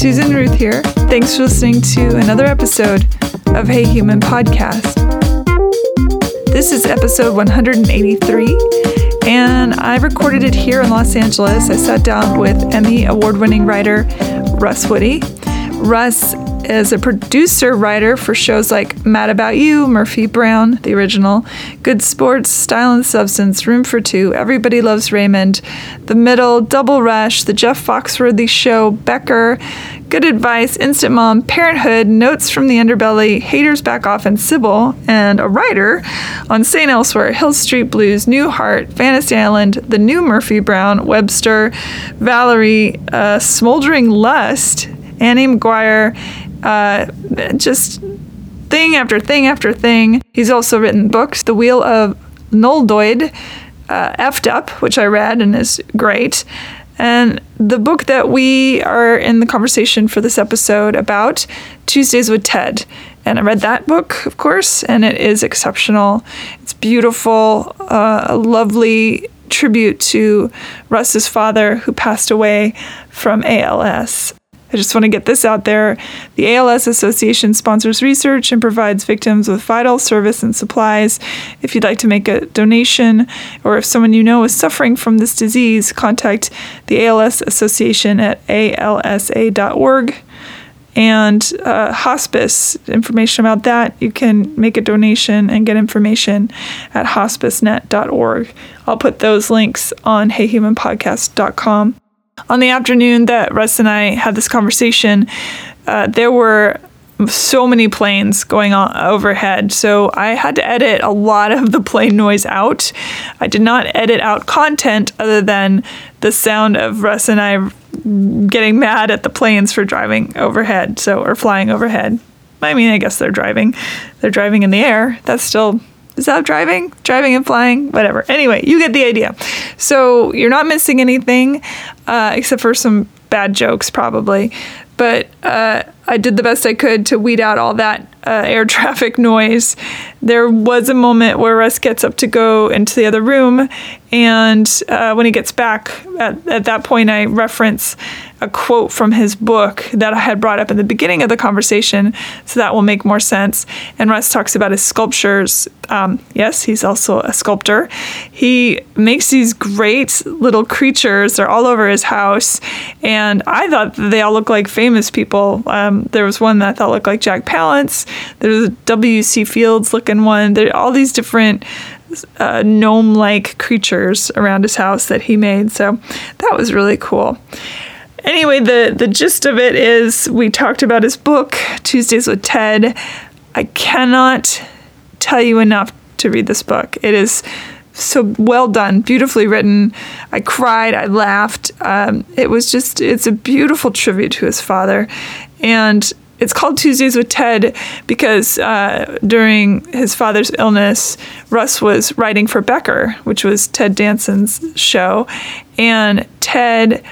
Susan Ruth here. Thanks for listening to another episode of Hey Human Podcast. This is episode 183, and I recorded it here in Los Angeles. I sat down with Emmy award winning writer Russ Woody. Russ is a producer writer for shows like Mad About You, Murphy Brown, the original, Good Sports, Style and Substance, Room for Two, Everybody Loves Raymond, The Middle, Double Rush, The Jeff Foxworthy Show, Becker, Good Advice, Instant Mom, Parenthood, Notes from the Underbelly, Haters Back Off, and Cybill, and a writer on St. Elsewhere, Hill Street Blues, Newhart, Fantasy Island, The New Murphy Brown, Webster, Valerie, uh, Smoldering Lust, Annie McGuire, uh, just thing after thing after thing. He's also written books, The Wheel of Noldoid, uh, Effed Up, which I read and is great. And the book that we are in the conversation for this episode about, Tuesdays with Ted. And I read that book, of course, and it is exceptional. It's beautiful, uh, a lovely tribute to Russ's father who passed away from ALS. I just want to get this out there. The ALS Association sponsors research and provides victims with vital service and supplies. If you'd like to make a donation, or if someone you know is suffering from this disease, contact the ALS Association at alsa.org. And uh, hospice, information about that, you can make a donation and get information at hospicenet.org. I'll put those links on heyhumanpodcast.com on the afternoon that Russ and I had this conversation, uh, there were so many planes going on overhead. So I had to edit a lot of the plane noise out. I did not edit out content other than the sound of Russ and I getting mad at the planes for driving overhead, so or flying overhead. I mean, I guess they're driving. They're driving in the air. That's still that driving? Driving and flying? Whatever. Anyway, you get the idea. So you're not missing anything uh, except for some bad jokes, probably. But uh, I did the best I could to weed out all that uh, air traffic noise. There was a moment where Russ gets up to go into the other room, and uh, when he gets back, at, at that point, I reference a quote from his book that I had brought up in the beginning of the conversation, so that will make more sense. And Russ talks about his sculptures. Um, yes, he's also a sculptor. He makes these great little creatures. They're all over his house, and I thought they all look like famous people. Um, there was one that I thought looked like Jack Palance. There was a W.C. Fields looking one. There are all these different uh, gnome like creatures around his house that he made. So that was really cool. Anyway, the, the gist of it is we talked about his book, Tuesdays with Ted. I cannot tell you enough to read this book. It is so well done, beautifully written. I cried, I laughed. Um, it was just, it's a beautiful tribute to his father. And it's called Tuesdays with Ted because uh, during his father's illness, Russ was writing for Becker, which was Ted Danson's show. And Ted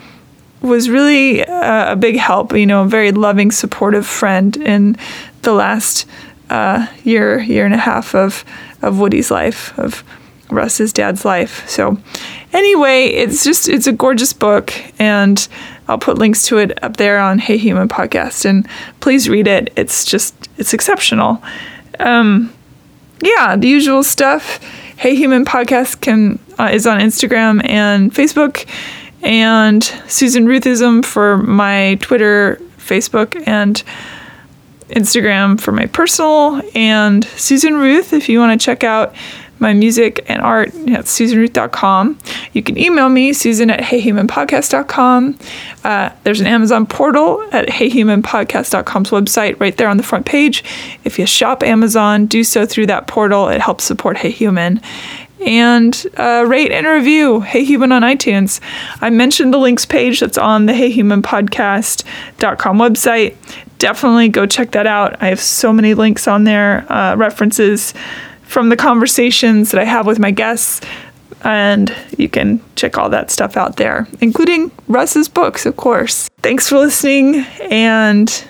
was really uh, a big help, you know, a very loving, supportive friend in the last uh, year, year and a half of, of Woody's life, of Russ's dad's life. So, anyway, it's just, it's a gorgeous book. And I'll put links to it up there on Hey Human Podcast. And please read it. It's just, it's exceptional. Um, yeah, the usual stuff. Hey Human Podcast can uh, is on Instagram and Facebook and Susan Ruthism for my Twitter, Facebook, and Instagram for my personal, and Susan Ruth if you want to check out my music and art at susanruth.com. You can email me, susan at heyhumanpodcast.com. Uh, there's an Amazon portal at heyhumanpodcast.com's website right there on the front page. If you shop Amazon, do so through that portal. It helps support Hey Human and uh, rate and review Hey Human on iTunes. I mentioned the links page that's on the heyhumanpodcast.com website. Definitely go check that out. I have so many links on there, uh, references from the conversations that I have with my guests, and you can check all that stuff out there, including Russ's books, of course. Thanks for listening, and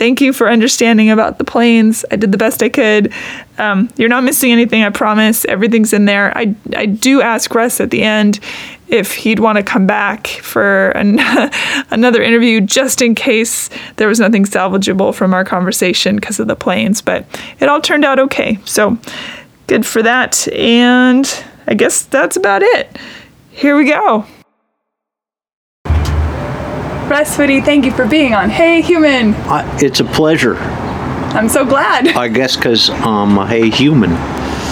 thank you for understanding about the planes. I did the best I could. Um, you're not missing anything, I promise. Everything's in there. I, I do ask Russ at the end if he'd want to come back for an, another interview just in case there was nothing salvageable from our conversation because of the planes. But it all turned out okay. So good for that. And I guess that's about it. Here we go. Woody, thank you for being on Hey Human. I, it's a pleasure. I'm so glad. I guess because I'm a hey human.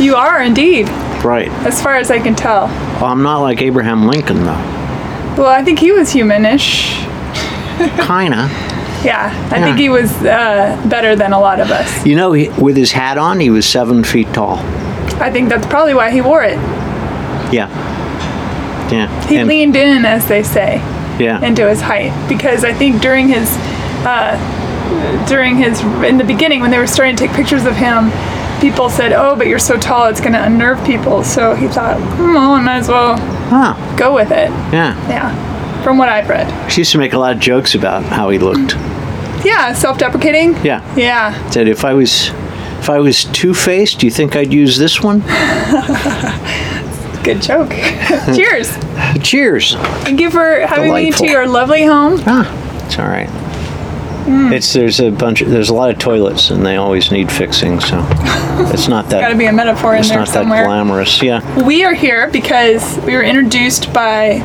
You are indeed, Right. as far as I can tell. Well, I'm not like Abraham Lincoln, though. Well, I think he was humanish. Kinda. Yeah, I Yeah. think he was uh, better than a lot of us. You know, he, with his hat on, he was seven feet tall. I think that's probably why he wore it. Yeah. Yeah. He and, leaned in, as they say, yeah. into his height because I think during his uh, during his in the beginning when they were starting to take pictures of him, people said, "Oh, but you're so tall, it's going to unnerve people." So he thought, "Hmm, "Well, I might as well huh. go with it." Yeah. Yeah, from what I've read. She used to make a lot of jokes about how he looked. Yeah, self-deprecating. Yeah. Yeah. Said if I was. If I was two faced, do you think I'd use this one? Good joke. Cheers. Cheers. Thank you for having me to your lovely home. Ah, it's all right. Hmm. It's there's a bunch. Of, there's a lot of toilets, and they always need fixing. So it's not that. Got to be a metaphor in there somewhere. it's not that glamorous. Yeah. We are here because we were introduced by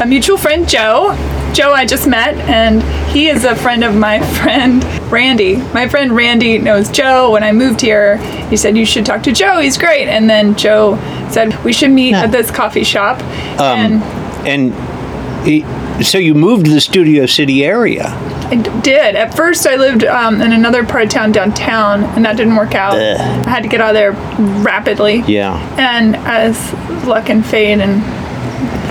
a mutual friend, Joe. Joe, I just met, and he is a friend of my friend Randy. My friend Randy knows Joe. When I moved here, he said, You should talk to Joe, he's great. And then Joe said, We should meet Yeah. at this coffee shop. Um, and And he, so you moved to the Studio City area. I did. At first, I lived um, in another part of town downtown, and that didn't work out. Ugh. I had to get out of there rapidly. Yeah. And as luck and fate and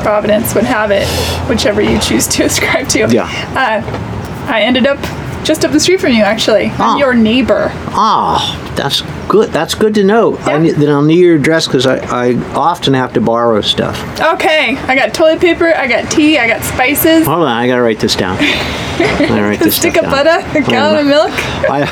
providence would have it, whichever you choose to ascribe to, Yeah. uh, I ended up just up the street from you, actually. I'm Oh. your neighbor. Ah, that's good. That's good to know. Yeah. need, then I'll need your address because I, I often have to borrow stuff. Okay, I got toilet paper, I got tea, I got spices, Hold on, I gotta write this down. I gotta write this stick of butter, a gallon of milk. I, I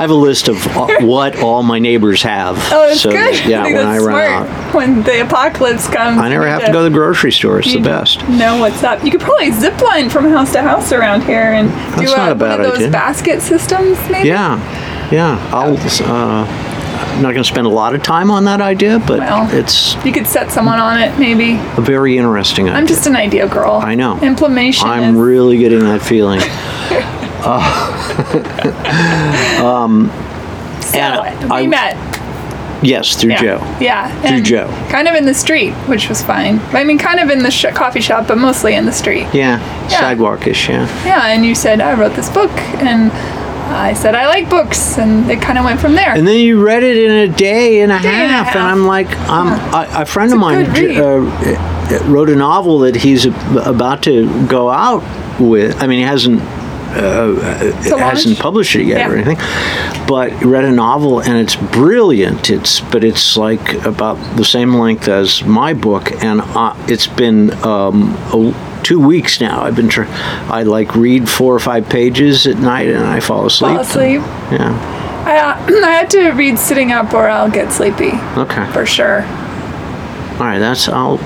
have a list of all- what all my neighbors have. Oh, it's so good. that- yeah, I when I run out, When the apocalypse comes, I never have to go to the grocery store. It's the best. Know what's up? You could probably zip line from house to house around here and do That's a, a bad one of those idea. basket systems, maybe. Yeah, yeah. I'll. Uh, I'm not going to spend a lot of time on that idea, but Well. it's You could set someone on it, maybe. a very interesting idea. I'm just an idea girl. I know. Implementation I'm is really getting that feeling. Uh, um, so and we I- met. Yes, through Yeah. Joe. Yeah. Through and Joe. Kind of in the street, which was fine. I mean, kind of in the sh- coffee shop, but mostly in the street. Yeah, Yeah. sidewalkish. Yeah. Yeah, and you said, I wrote this book. And I said, I like books. And it kind of went from there. And then you read it in a day and a, Day and a half, and. I'm like, um, a, a friend It's of mine uh, wrote a novel that he's ab- about to go out with. I mean, he hasn't To hasn't launch? published it yet or anything, but read a novel and it's brilliant. It's but it's like about the same length as my book, and uh, it's been um, a, two weeks now. I've been tr- I like read four or five pages at night and I fall asleep. Fall asleep. Yeah. I, uh, I had to read sitting up or I'll get sleepy, Okay. for sure. All right. That's I'll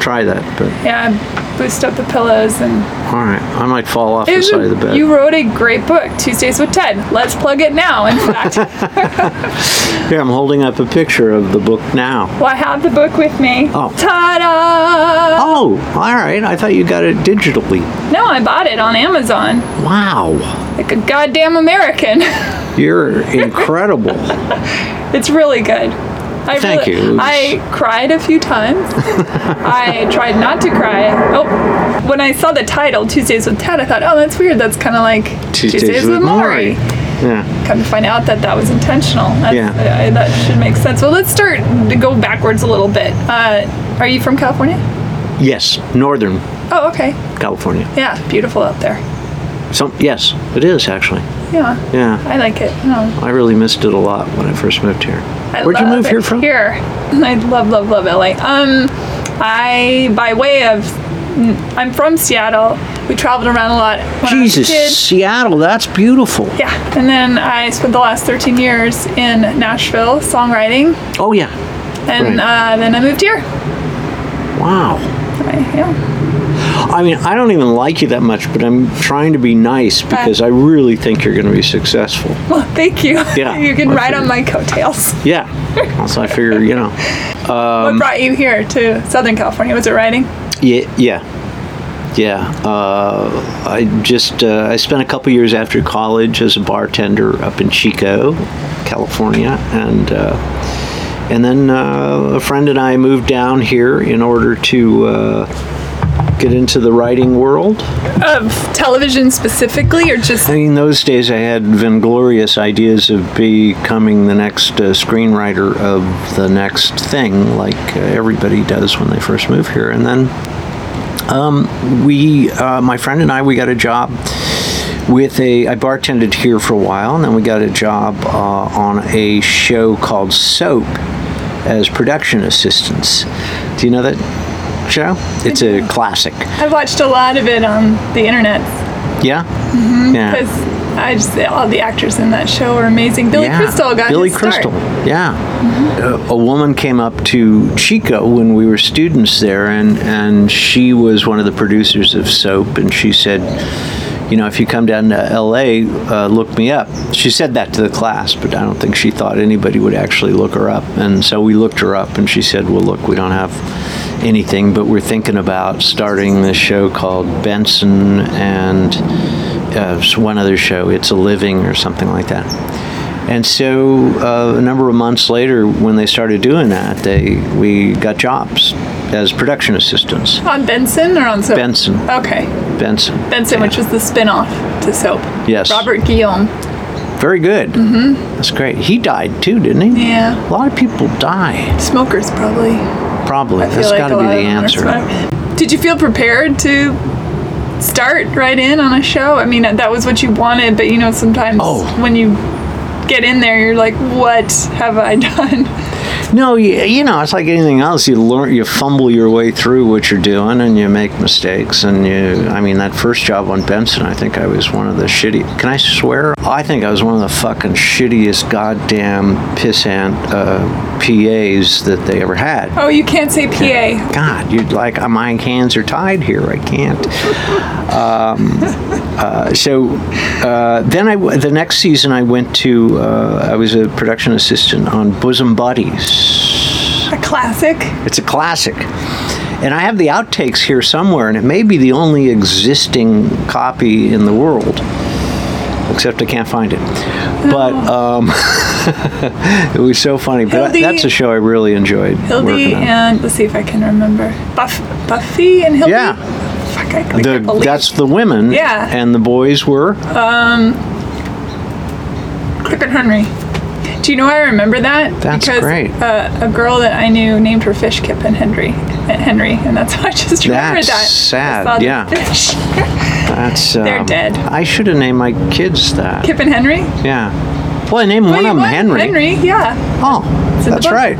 try that, but Yeah, boost up the pillows and all right. I might fall off It the was side a- of the bed. You wrote a great book, Tuesdays with Ted. Let's plug it now. In fact, Here, I'm holding up a picture of the book now. well, I have the book with me. Oh. Ta-da! Oh, all right. I thought you got it digitally. No, I bought it on Amazon, Wow. like a goddamn American. You're incredible. it's really good. I Thank really, you. I cried a few times. I tried not to cry. Oh, when I saw the title, Tuesdays with Ted, I thought, oh, that's weird. That's kind of like Tuesdays with Morrie. Yeah. come to find out that that was intentional. That's, Yeah. uh, that should make sense. Well, let's start to go backwards a little bit. Uh, are you from California? Yes, Northern Oh, okay. California. Yeah, beautiful out there. Some yes, it is actually. Yeah, Yeah. I like it. Oh, I really missed it a lot when I first moved here. I Where'd you love move it. here from? Here. I love, love, love LA. Um, I, by way of, I'm from Seattle. We traveled around a lot when I was a Jesus, kid. Seattle, that's beautiful. Yeah, and then I spent the last 13 years in Nashville songwriting, Oh yeah. and Right. uh, then I moved here. Wow. I, yeah. I mean, I don't even like you that much, but I'm trying to be nice because I really think you're going to be successful. Well, thank you. Yeah. you can ride on my coattails. Yeah. Also, I figure, you know, what brought you here to Southern California? Was it riding? yeah, yeah, yeah. Uh, I just uh, I spent a couple years after college as a bartender up in Chico, California, and uh, and then uh, a friend and I moved down here in order to uh, get into the writing world. Of television specifically, or just I mean, those days I had vainglorious ideas of becoming the next uh, screenwriter of the next thing, like uh, everybody does when they first move here. And then um, we, uh, my friend and I, we got a job with a. I bartended here for a while, and then we got a job uh, on a show called Soap as production assistants. Do you know that show? It's a classic. I've watched a lot of it on the internet Yeah. Mm-hmm, Yeah. because I just all the actors in that show are amazing. Billy Yeah, Crystal got Billy his start. Crystal. Yeah. A, a woman came up to Chico when we were students there, and and she was one of the producers of Soap, and she said. You know, if you come down to LA, uh, look me up. She said that to the class, but I don't think she thought anybody would actually look her up. And so we looked her up, and she said, Well, look, we don't have anything, but we're thinking about starting this show called Benson and uh, one other show, It's a Living or something like that. And so uh, a number of months later, when they started doing that, they we got jobs as production assistants. On Benson or on Soap? Benson, Okay. Benson, Benson, which was the spin-off to Soap. Yes. Robert Guillaume. very good. Mm-hmm. That's great. He died too, didn't he? Yeah. A lot of people die. Smokers probably. Probably. That's like got to be the of them are answer. Did you feel prepared to start right in on a show? I mean, that was what you wanted, but you know, sometimes Oh. when you get in there, you're like, what have I done? No, you, you know, it's like anything else. You learn, you fumble your way through what you're doing, and you make mistakes. And you, I mean, that first job on Benson, I think I was one of the shitty. Can I swear? I think I was one of the fucking shittiest goddamn pissant uh, PAs that they ever had. Oh, you can't say PA. God, you'd like uh, my hands are tied here. I can't. Um, uh, so uh, then I the next season I went to uh, I was a production assistant on Bosom Buddies. A classic. It's a classic. And I have the outtakes here somewhere, and it may be the only existing copy in the world. Except I can't find it. But um, it was so funny. But Hildy- that's a show I really enjoyed. Hildy and let's see if I can remember. Buff, Buffy and Hildy. Yeah. Fuck, I, I the, can't believe that's the women. Yeah. And the boys were. Kip and Henry. Do you know why I remember that? That's because, great. Uh, a girl that I knew named her fish Kip and Henry, uh, Henry, and that's how I just remembered That's that. Sad, yeah. That's. Um, They're dead. I should have named my kids that. Kip and Henry. Yeah. Well, I named one Wait, of them? Henry. Henry, yeah. Oh, that's right.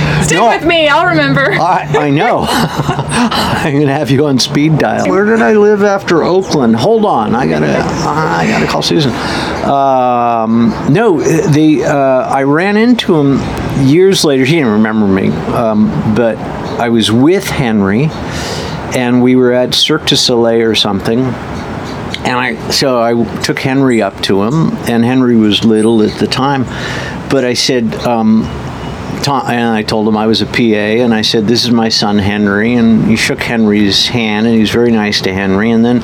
Stick No. with me. I'll remember. I, I know. I'm gonna have you on speed dial. Where did I live after Oakland? Hold on, I gotta, I gotta call Susan. Um, no, the uh, I ran into him years later. He didn't remember me, um, but I was with Henry, and we were at Cirque du Soleil or something. And I so I took Henry up to him, and Henry was little at the time, but I said. Um, Tom, and I told him I was a PA, and I said, "This is my son Henry." And he shook Henry's hand, and he was very nice to Henry. And then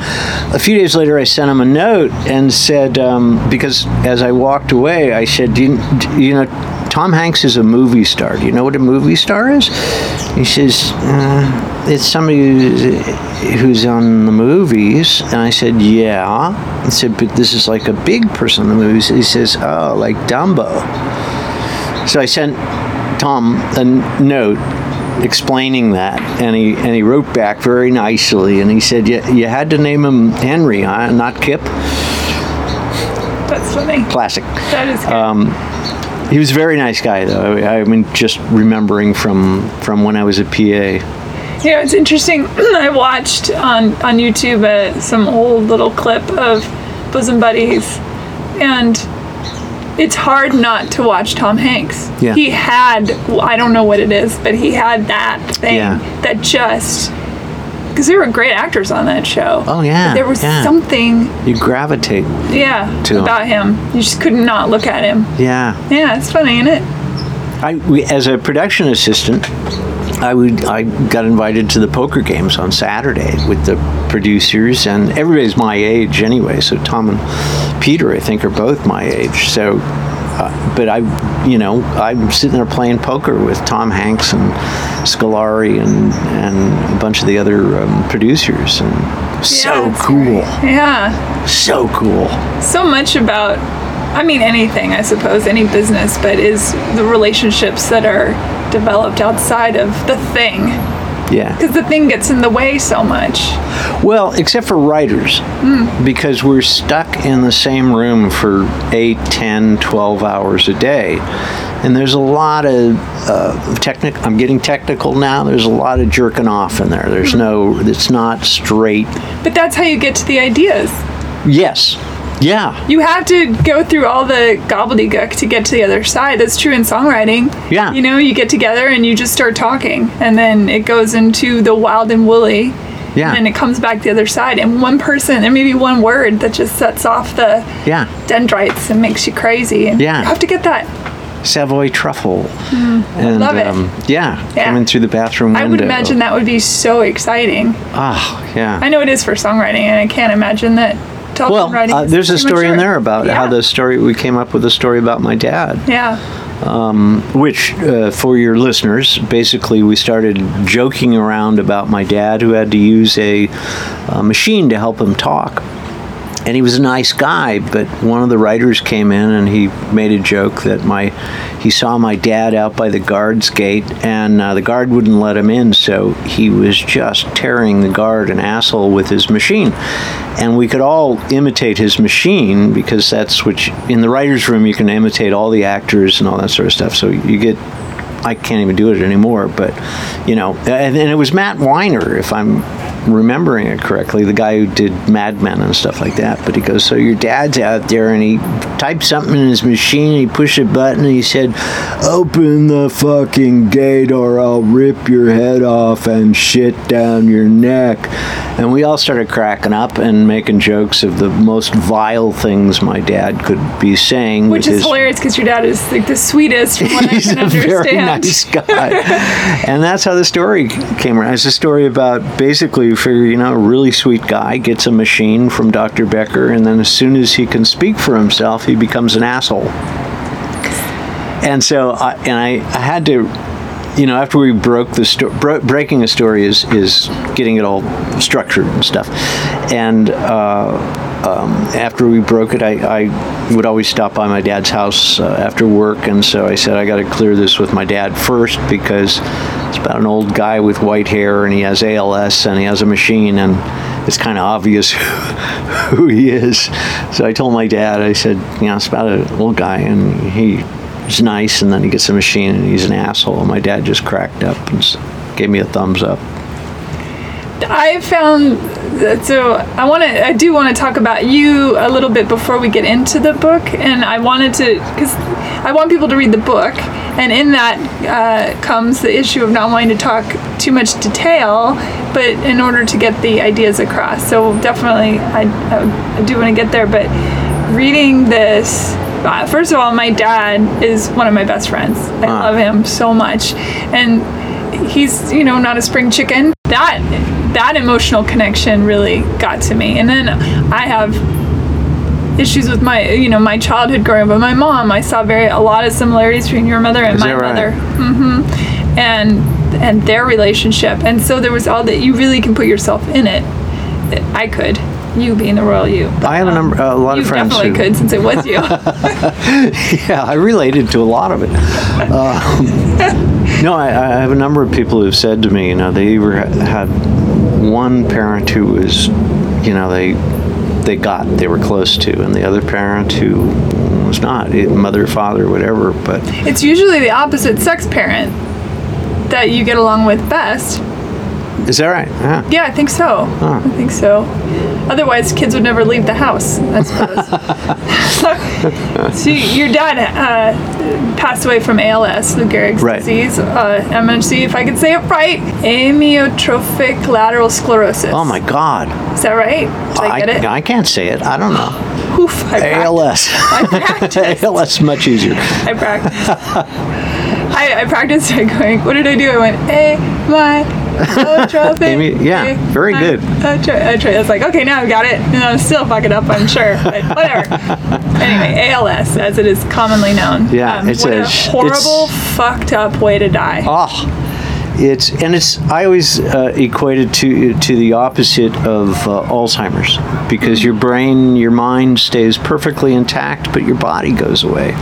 a few days later, I sent him a note and said, um, because as I walked away, I said, do you, do you know, Tom Hanks is a movie star. Do you know what a movie star is? He says, uh, "It's somebody who's, on the movies." And I said, "Yeah." I said, "But this is like a big person in the movies." He says, "Oh, like Dumbo." So I sent Tom a note explaining that, and he and he wrote back very nicely, and he said, "You, you had to name him Henry, huh? Not Kip." That's funny. Classic. That is good. Um, He was a very nice guy, though. I mean, just remembering from from when I was a PA. You know, it's interesting. I watched on on YouTube uh, some old little clip of bosom buddies, and it's hard not to watch Tom Hanks. Yeah. He had I don't know what it is, but he had that thing Yeah. that just because there were great actors on that show. Oh, yeah, But there was yeah. something, You gravitate. yeah, To him. about him. You just could not look at him. Yeah. Yeah, it's funny, isn't it? I we, as a production assistant, I would I got invited to the poker games on Saturday with the producers, and everybody's my age anyway. So Tom and Peter, I think, are both my age. So, uh, but I, you know, I'm sitting there playing poker with Tom Hanks and Scolari and and a bunch of the other um, producers, and so Yeah, it's cool, Yeah. so cool. so much about i mean anything i suppose any business but is the relationships that are developed outside of the thing Yeah. because the thing gets in the way so much Well, except for writers, because we're stuck in the same room for 8, 10, 12 hours a day. And there's a lot of uh, technic. I'm getting technical now. There's a lot of jerking off in there. There's no. It's not straight. but that's how you get to the ideas Yes. Yeah. you have to go through all the gobbledygook to get to the other side that's true in songwriting Yeah. you know you get together and you just start talking and then it goes into the wild and woolly Yeah. and then it comes back the other side and one person there may be one word that just sets off the Yeah. dendrites and makes you crazy and Yeah. you have to get that Savoy truffle. and Mm. love it. Um, yeah, Yeah. Coming through the bathroom window. I would imagine that would be so exciting. Ah, yeah. I know it is for songwriting, and I can't imagine that television well, writing. uh, is there's a story in there about how the story we came up with a story about my dad. Yeah. Which uh, for your listeners basically we started joking around about my dad who had to use a, uh machine to help him talk and he was a nice guy but one of the writers came in and he made a joke that my he saw my dad out by the guard's gate and uh, the guard wouldn't let him in so he was just tearing the guard an asshole with his machine. And we could all imitate his machine because that's which in the writers room you can imitate all the actors and all that sort of stuff. So you get I can't even do it anymore, but you know, and, and it was Matt Weiner, if I'm remembering it correctly, the guy who did Mad Men and stuff like that. But he goes, so your dad's out there, and he typed something in his machine, and he pushed a button, and he said, "Open the fucking gate, or I'll rip your head off and shit down your neck." And we all started cracking up and making jokes of the most vile things my dad could be saying, Which is his hilarious because your dad is like the sweetest from what I He's can a very nice guy. and that's how the story came around. It's a story about basically you figure, you know, a really sweet guy gets a machine from Dr. Becker, and then as soon as he can speak for himself, he becomes an asshole. And so, I, and I, I had to, you know, after we broke the story, bro- breaking a story is is getting it all structured and stuff. And uh, um, after we broke it, I, I would always stop by my dad's house uh, after work, and so I said I got to clear this with my dad first because it's about an old guy with white hair, and he has ALS, and he has a machine, and it's kind of obvious who he is. So I told my dad, I said, you know, it's about an old guy, and he is nice, and then he gets a machine, and he's an asshole. And my dad just cracked up and gave me a thumbs up. I found that so I want to I do want to talk about you a little bit before we get into the book and I wanted to because I want people to read the book and in that uh, comes the issue of not wanting to talk too much detail but in order to get the ideas across. So definitely I, I, I do want to get there but reading this uh, first of all my dad is one of my best friends. I Ah. love him so much and he's you know not a spring chicken. That that emotional connection really got to me. And then i have issues with my you know my childhood growing up. With my mom i saw very a lot of similarities between your mother and Is my right? mother. Hmm and and their relationship. And so there was all that you really can put yourself in it. I could. You being the royal you. I have a number, a lot of friends You definitely who, could since it was you. Yeah, I related to a lot of it. Um, no, I, I have a number of people who've said to me, you know, they either had one parent who was, you know, they they got they were close to, and the other parent who was not, mother, father, whatever. But it's usually the opposite sex parent that you get along with best Is that right? Yeah. Yeah, I think so. I think so. Otherwise, kids would never leave the house, I suppose. so, so your dad uh, passed away from ALS, Lou Gehrig's Right. disease. Uh, I'm going to see if I can say it right. Amyotrophic lateral sclerosis. Oh my God. Is that right? Did I, get it? I can't say it. I don't know. Oof, I. ALS. I practiced. ALS much easier. I practiced. I, I practiced going, what did I do? I went, A, my, atrophic. Amy- yeah, very my, good. atro- atro- I was like, okay, now I've got it. And I'm still fucking up, I'm sure. But whatever. anyway, ALS, as it is commonly known. Um, Yeah, it's what a a, horrible, it's- fucked up way to die. Oh, it's and it's. I always uh, equated to to the opposite of uh, Alzheimer's because your brain, your mind stays perfectly intact, but your body goes away.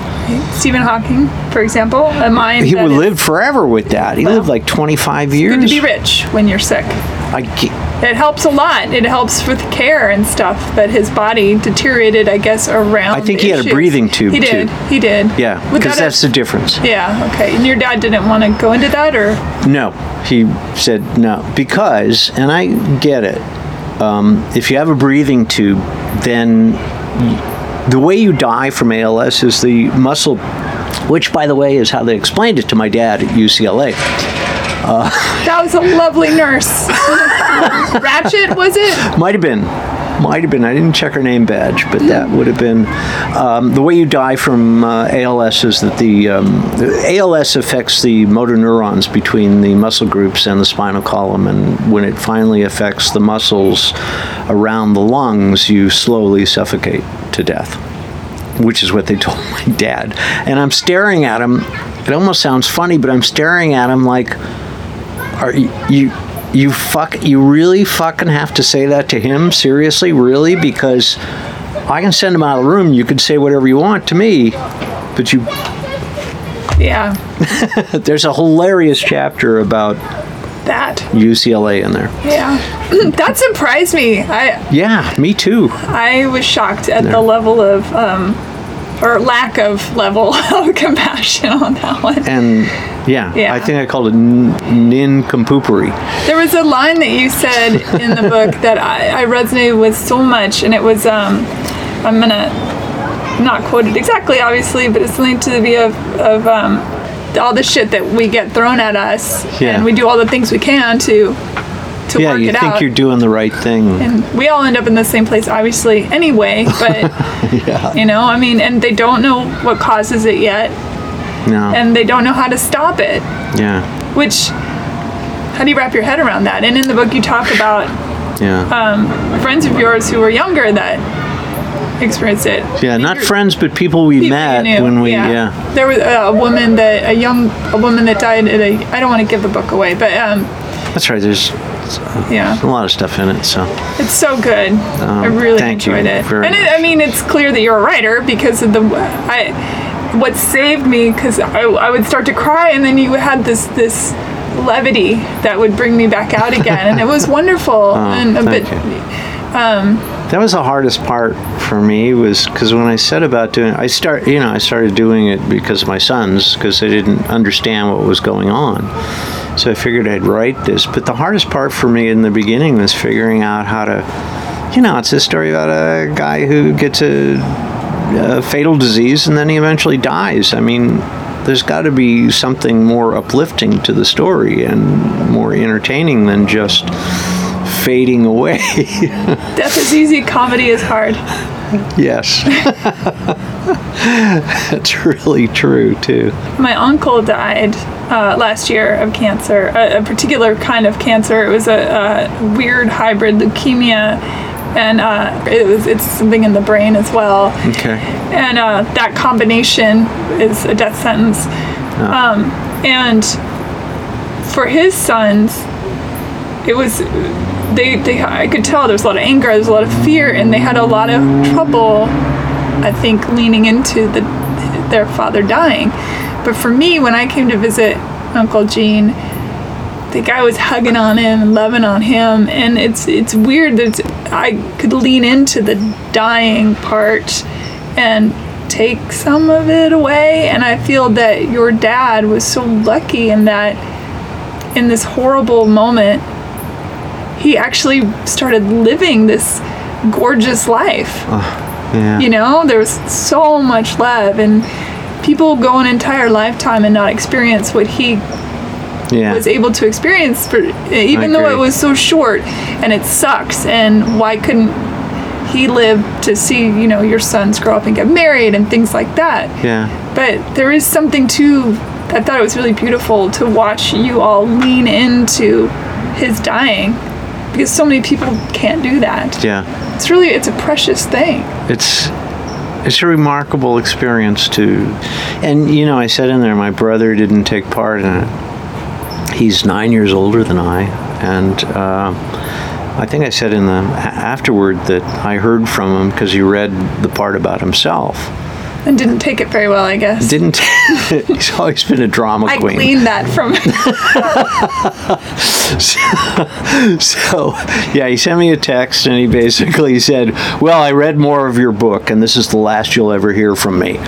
Stephen Hawking, for example, a mind He would live forever with that. He Well, lived like 25 years. good to be rich when you're sick. I ge- It helps a lot. It helps with care and stuff. But his body deteriorated, I guess, around. I think he had a breathing tube, He did. too. He did. yeah, because that that's have- the difference. Yeah. Okay. And your dad didn't want to go into that, or No, he said no because, and I get it. Um, if you have a breathing tube, then the way you die from ALS is the muscle, which, by the way, is how they explained it to my dad at UCLA. That was a lovely nurse. Ratched was it? Might have been. Might have been. I didn't check her name badge, but that would have been. Um, the way you die from uh, ALS is that the, um, the ALS affects the motor neurons between the muscle groups and the spinal column, and when it finally affects the muscles around the lungs, you slowly suffocate to death. Which is what they told my dad. And I'm staring at him. It almost sounds funny, but I'm staring at him like, are you, you you fuck you really fucking have to say that to him seriously really because i can send him out of the room you can say whatever you want to me but you Yeah. there's a hilarious chapter about That. ucla in there Yeah. that surprised me. I yeah me too I was shocked at the level of um, or lack of level of compassion on that one. and yeah, Yeah. i think i called it n- nincompooperi There was a line that you said in the book that I, I resonated with so much, and it was um, I'm gonna not quote it exactly, obviously, but it's something to the of of um, all the shit that we get thrown at us, Yeah. and we do all the things we can to to yeah work you it think out. you're doing the right thing and we all end up in the same place, obviously, anyway. But yeah you know, I mean, and they don't know what causes it yet, no and they don't know how to stop it. yeah Which, how do you wrap your head around that? And in the book, you talk about yeah friends of yours who were younger that experienced it. yeah not friends but people we people met knew, when we yeah. There was a woman that a young a woman that died at a. I don't want to give the book away, but um, that's right there's yeah, a lot of stuff in it so it's so good. I really Um, thank you enjoyed it, very and it. I mean, it's clear that you're a writer because of the I. What saved me because I, I would start to cry, and then you had this this levity that would bring me back out again, and it was wonderful and a Oh, thank bit. you. That was the hardest part for me was because when I said about doing, I start, you know, I started doing it because of my sons because they didn't understand what was going on. So I figured I'd write this. But the hardest part for me in the beginning was figuring out how to, you know, it's a story about a guy who gets a, a fatal disease and then he eventually dies. I mean, there's got to be something more uplifting to the story and more entertaining than just fading away. Death is easy, comedy is hard. Yes. That's really true, too. My uncle died uh, last year of cancer, a, a particular kind of cancer. It was a, a weird hybrid leukemia, and uh, it was it's something in the brain as well. Okay. And uh, that combination is a death sentence. Um, and for his sons, it was they, they I could tell there was a lot of anger, there was a lot of fear, and they had a lot of trouble. I think leaning into the their father dying. But for me, when I came to visit Uncle Gene, the guy was hugging on him and loving on him, and it's it's weird that I could lean into the dying part and take some of it away. And I feel that your dad was so lucky in that in this horrible moment he actually started living this gorgeous life. Ah, yeah. You know, there was so much love, and people go an entire lifetime and not experience what he yeah. was able to experience, for, even though it was so short and it sucks. And why couldn't he live to see, you know, your sons grow up and get married and things like that? yeah. But there is something too. I thought it was really beautiful to watch you all lean into his dying because so many people can't do that. Yeah. It's really it's a precious thing. it's it's a remarkable experience to and you know i said in there my brother didn't take part in it. He's nine years older than i and uh, i think i said in the afterward that i heard from him because he read the part about himself And didn't take it very well, I guess. didn't he's always been a drama queen. I queen cleaned that from so yeah he sent me a text and he basically said well i read more of your book and this is the last you'll ever hear from me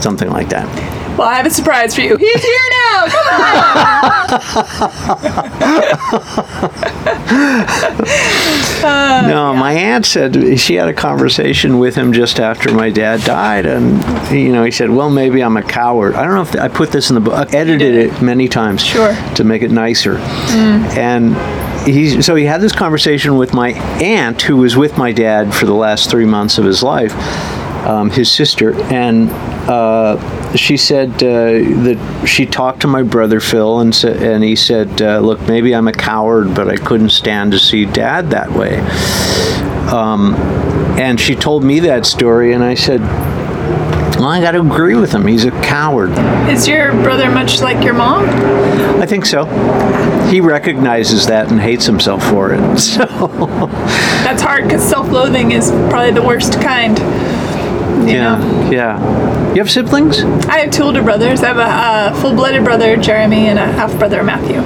something like that Well, I have a surprise for you. He's here now. Come on. no, my aunt said she had a conversation with him just after my dad died, and you know he said, "Well, maybe I'm a coward." I don't know if I put this in the book. I edited it many times, Sure. to make it nicer, and. He, so he had this conversation with my aunt, who was with my dad for the last three months of his life, um, his sister, and uh, she said uh, that she talked to my brother Phil, and sa- and he said, uh, "Look, maybe I'm a coward, but I couldn't stand to see Dad that way." Um, and she told me that story, and I said, "Well, I got to agree with him. He's a coward." Is your brother much like your mom? I think so. He recognizes that and hates himself for it. So That's hard because self-loathing is probably the worst kind. You yeah, know? yeah. You have siblings? I have two older brothers. I have a, a full-blooded brother, Jeremy, and a half-brother, Matthew.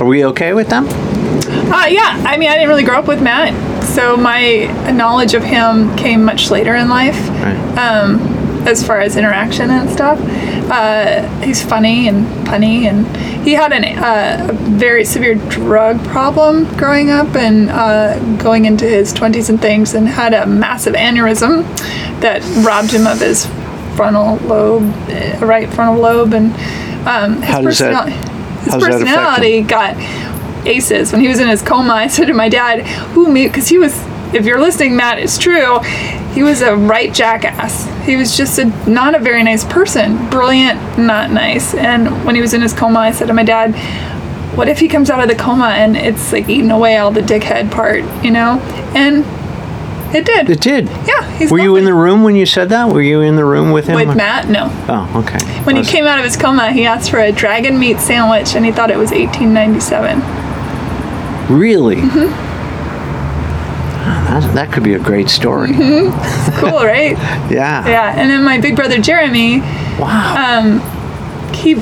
Are we okay with them? Uh, yeah, I mean, I didn't really grow up with Matt, so my knowledge of him came much later in life. Right. Um, as far as interaction and stuff, uh, he's funny and punny, and he had an, uh, a very severe drug problem growing up and uh, going into his 20s and things, and had a massive aneurysm that robbed him of his frontal lobe, uh, right frontal lobe, and um, his does that- his how does that personality got aces when he was in his coma. I said to my dad, "Who me?" Because he was. If you're listening, Matt, it's true. He was a right jackass. He was just a not a very nice person. Brilliant, not nice. And when he was in his coma, I said to my dad, "What if he comes out of the coma and it's like eating away all the dickhead part, you know?" And it did. It did. yeah, he's Were you in the room when you said that? Were you in the room with him? with Matt? No. Oh, okay. When he came out of his coma, he asked for a dragon meat sandwich, and he thought it was 1897. Really? Mm-hmm. That, that could be a great story. Cool, right? Yeah. Yeah, and then my big brother Jeremy, Wow. Um, he,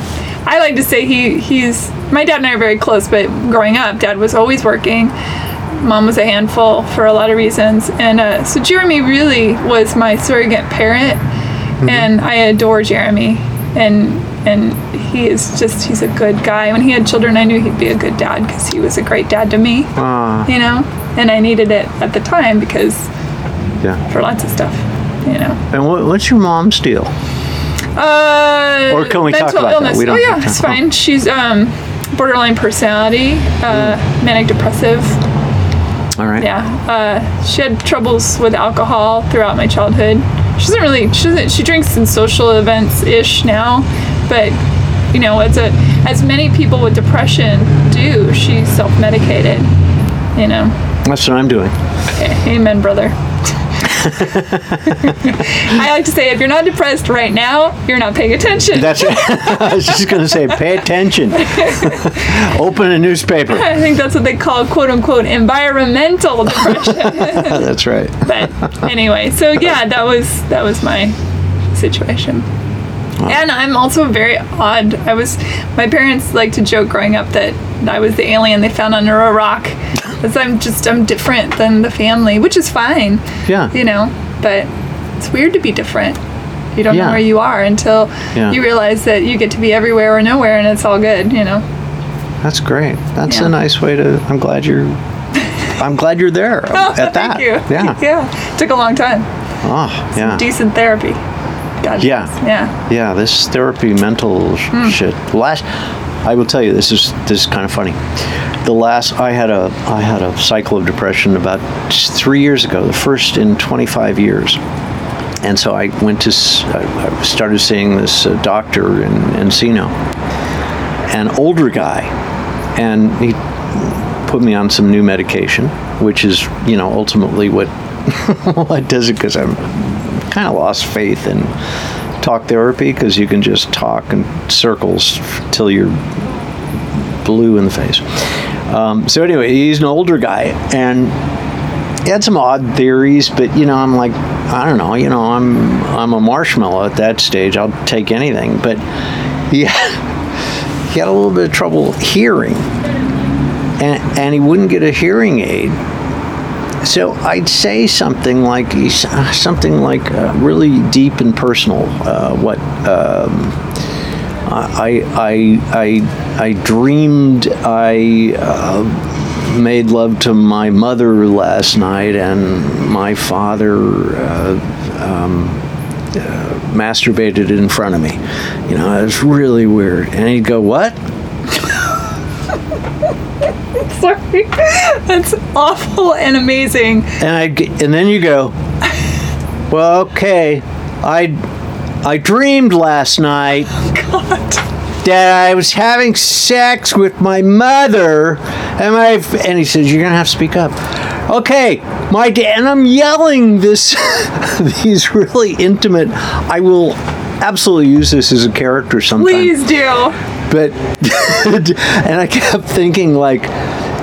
I like to say he he's my dad and I are very close, but growing up, dad was always working. Mom was a handful for a lot of reasons, and uh, so Jeremy really was my surrogate parent, and I adore Jeremy, and and he is just he's a good guy. When he had children, I knew he'd be a good dad because he was a great dad to me, Ah, you know, and I needed it at the time because yeah. for lots of stuff, you know. And what, what's your mom's deal? Uh, Or can we talk mental about that? We don't oh yeah, it's fine. She's um, borderline personality, uh, Mm. manic depressive. All right. Yeah, uh, she had troubles with alcohol throughout my childhood. She doesn't really. She doesn't. She drinks in social events ish now, but you know, as a as many people with depression do, she self medicated. You know. That's what I'm doing. Amen, brother. I like to say, if you're not depressed right now, you're not paying attention. That's right. I was just going to say, pay attention. Open a newspaper. I think that's what they call quote unquote environmental depression. That's right. but anyway, so yeah, that was that was my situation. And I'm also very odd. I was my parents like to joke growing up that I was the alien they found under a rock. Because I'm just I'm different than the family, which is fine. Yeah. You know, but it's weird to be different. You don't Yeah. know where you are until Yeah. you realize that you get to be everywhere or nowhere and it's all good, you know. That's great. That's Yeah. a nice way to. I'm glad you're I'm glad you're there oh, at that. Thank you. Yeah. Yeah. Took a long time. Oh, yeah. Decent therapy. Gotcha. Yeah. Yeah. Yeah, this therapy mental Hmm. shit. Last, I will tell you, this is this is kind of funny. The last I had a I had a cycle of depression about three years ago, the first in 25 years, and so I went to I started seeing this uh, doctor in Encino, an older guy, and he put me on some new medication, which is you know ultimately what what does it because I'm kind of lost faith in talk therapy because you can just talk in circles till you're blue in the face. Um, so anyway, he's an older guy and he had some odd theories, but you know, I'm like, I don't know, you know, I'm I'm a marshmallow at that stage. I'll take anything, but he had, he had a little bit of trouble hearing, and and he wouldn't get a hearing aid. So I'd say something like something like uh, really deep and personal. Uh, what um, I, I I I dreamed I uh, made love to my mother last night, and my father. Uh, um, uh, masturbated in front of me. You know, it was really weird. And he'd go, What? Sorry. That's awful and amazing. and I and then you go, well, okay, I I dreamed last night oh, God. that I was having sex with my mother, and my and he says you're gonna have to speak up. Okay, my da- and I'm yelling this these really intimate. I will absolutely use this as a character sometime Please do. but and I kept thinking like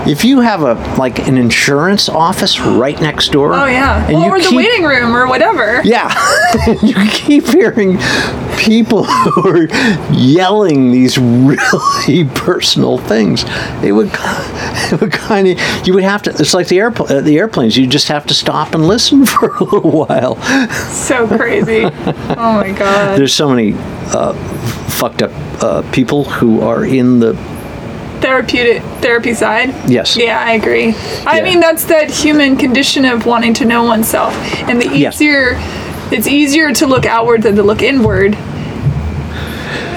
if you have a like an insurance office right next door Oh yeah. and or you the keep, waiting room or whatever. yeah you keep hearing people who are yelling these really personal things it would it would kind of you would have to it's like the airpl- uh, the airplanes you just have to stop and listen for a little while So crazy. oh my god. there's so many uh, fucked up uh, people who are in the Therapeutic therapy side. yes Yeah, I agree. I Yeah. mean, that's that human condition of wanting to know oneself, and the Yes. easier, it's easier to look outward than to look inward,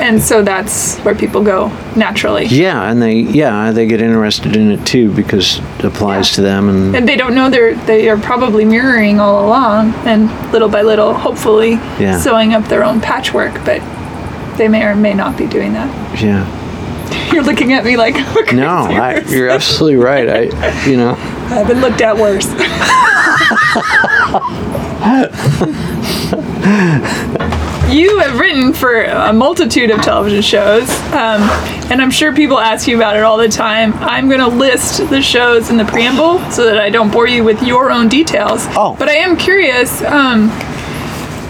and so that's where people go naturally. Yeah, and they yeah they get interested in it too because it applies Yeah. to them and And they don't know they're they are probably mirroring all along, and little by little, hopefully, Yeah. sewing up their own patchwork. But they may or may not be doing that. yeah. You're looking at me like I'm a crazy No, I, you're absolutely right. I you know I've been looked at worse. you have written for a multitude of television shows, um, and I'm sure people ask you about it all the time. I'm going to list the shows in the preamble so that I don't bore you with your own details. Oh. But I am curious. Um,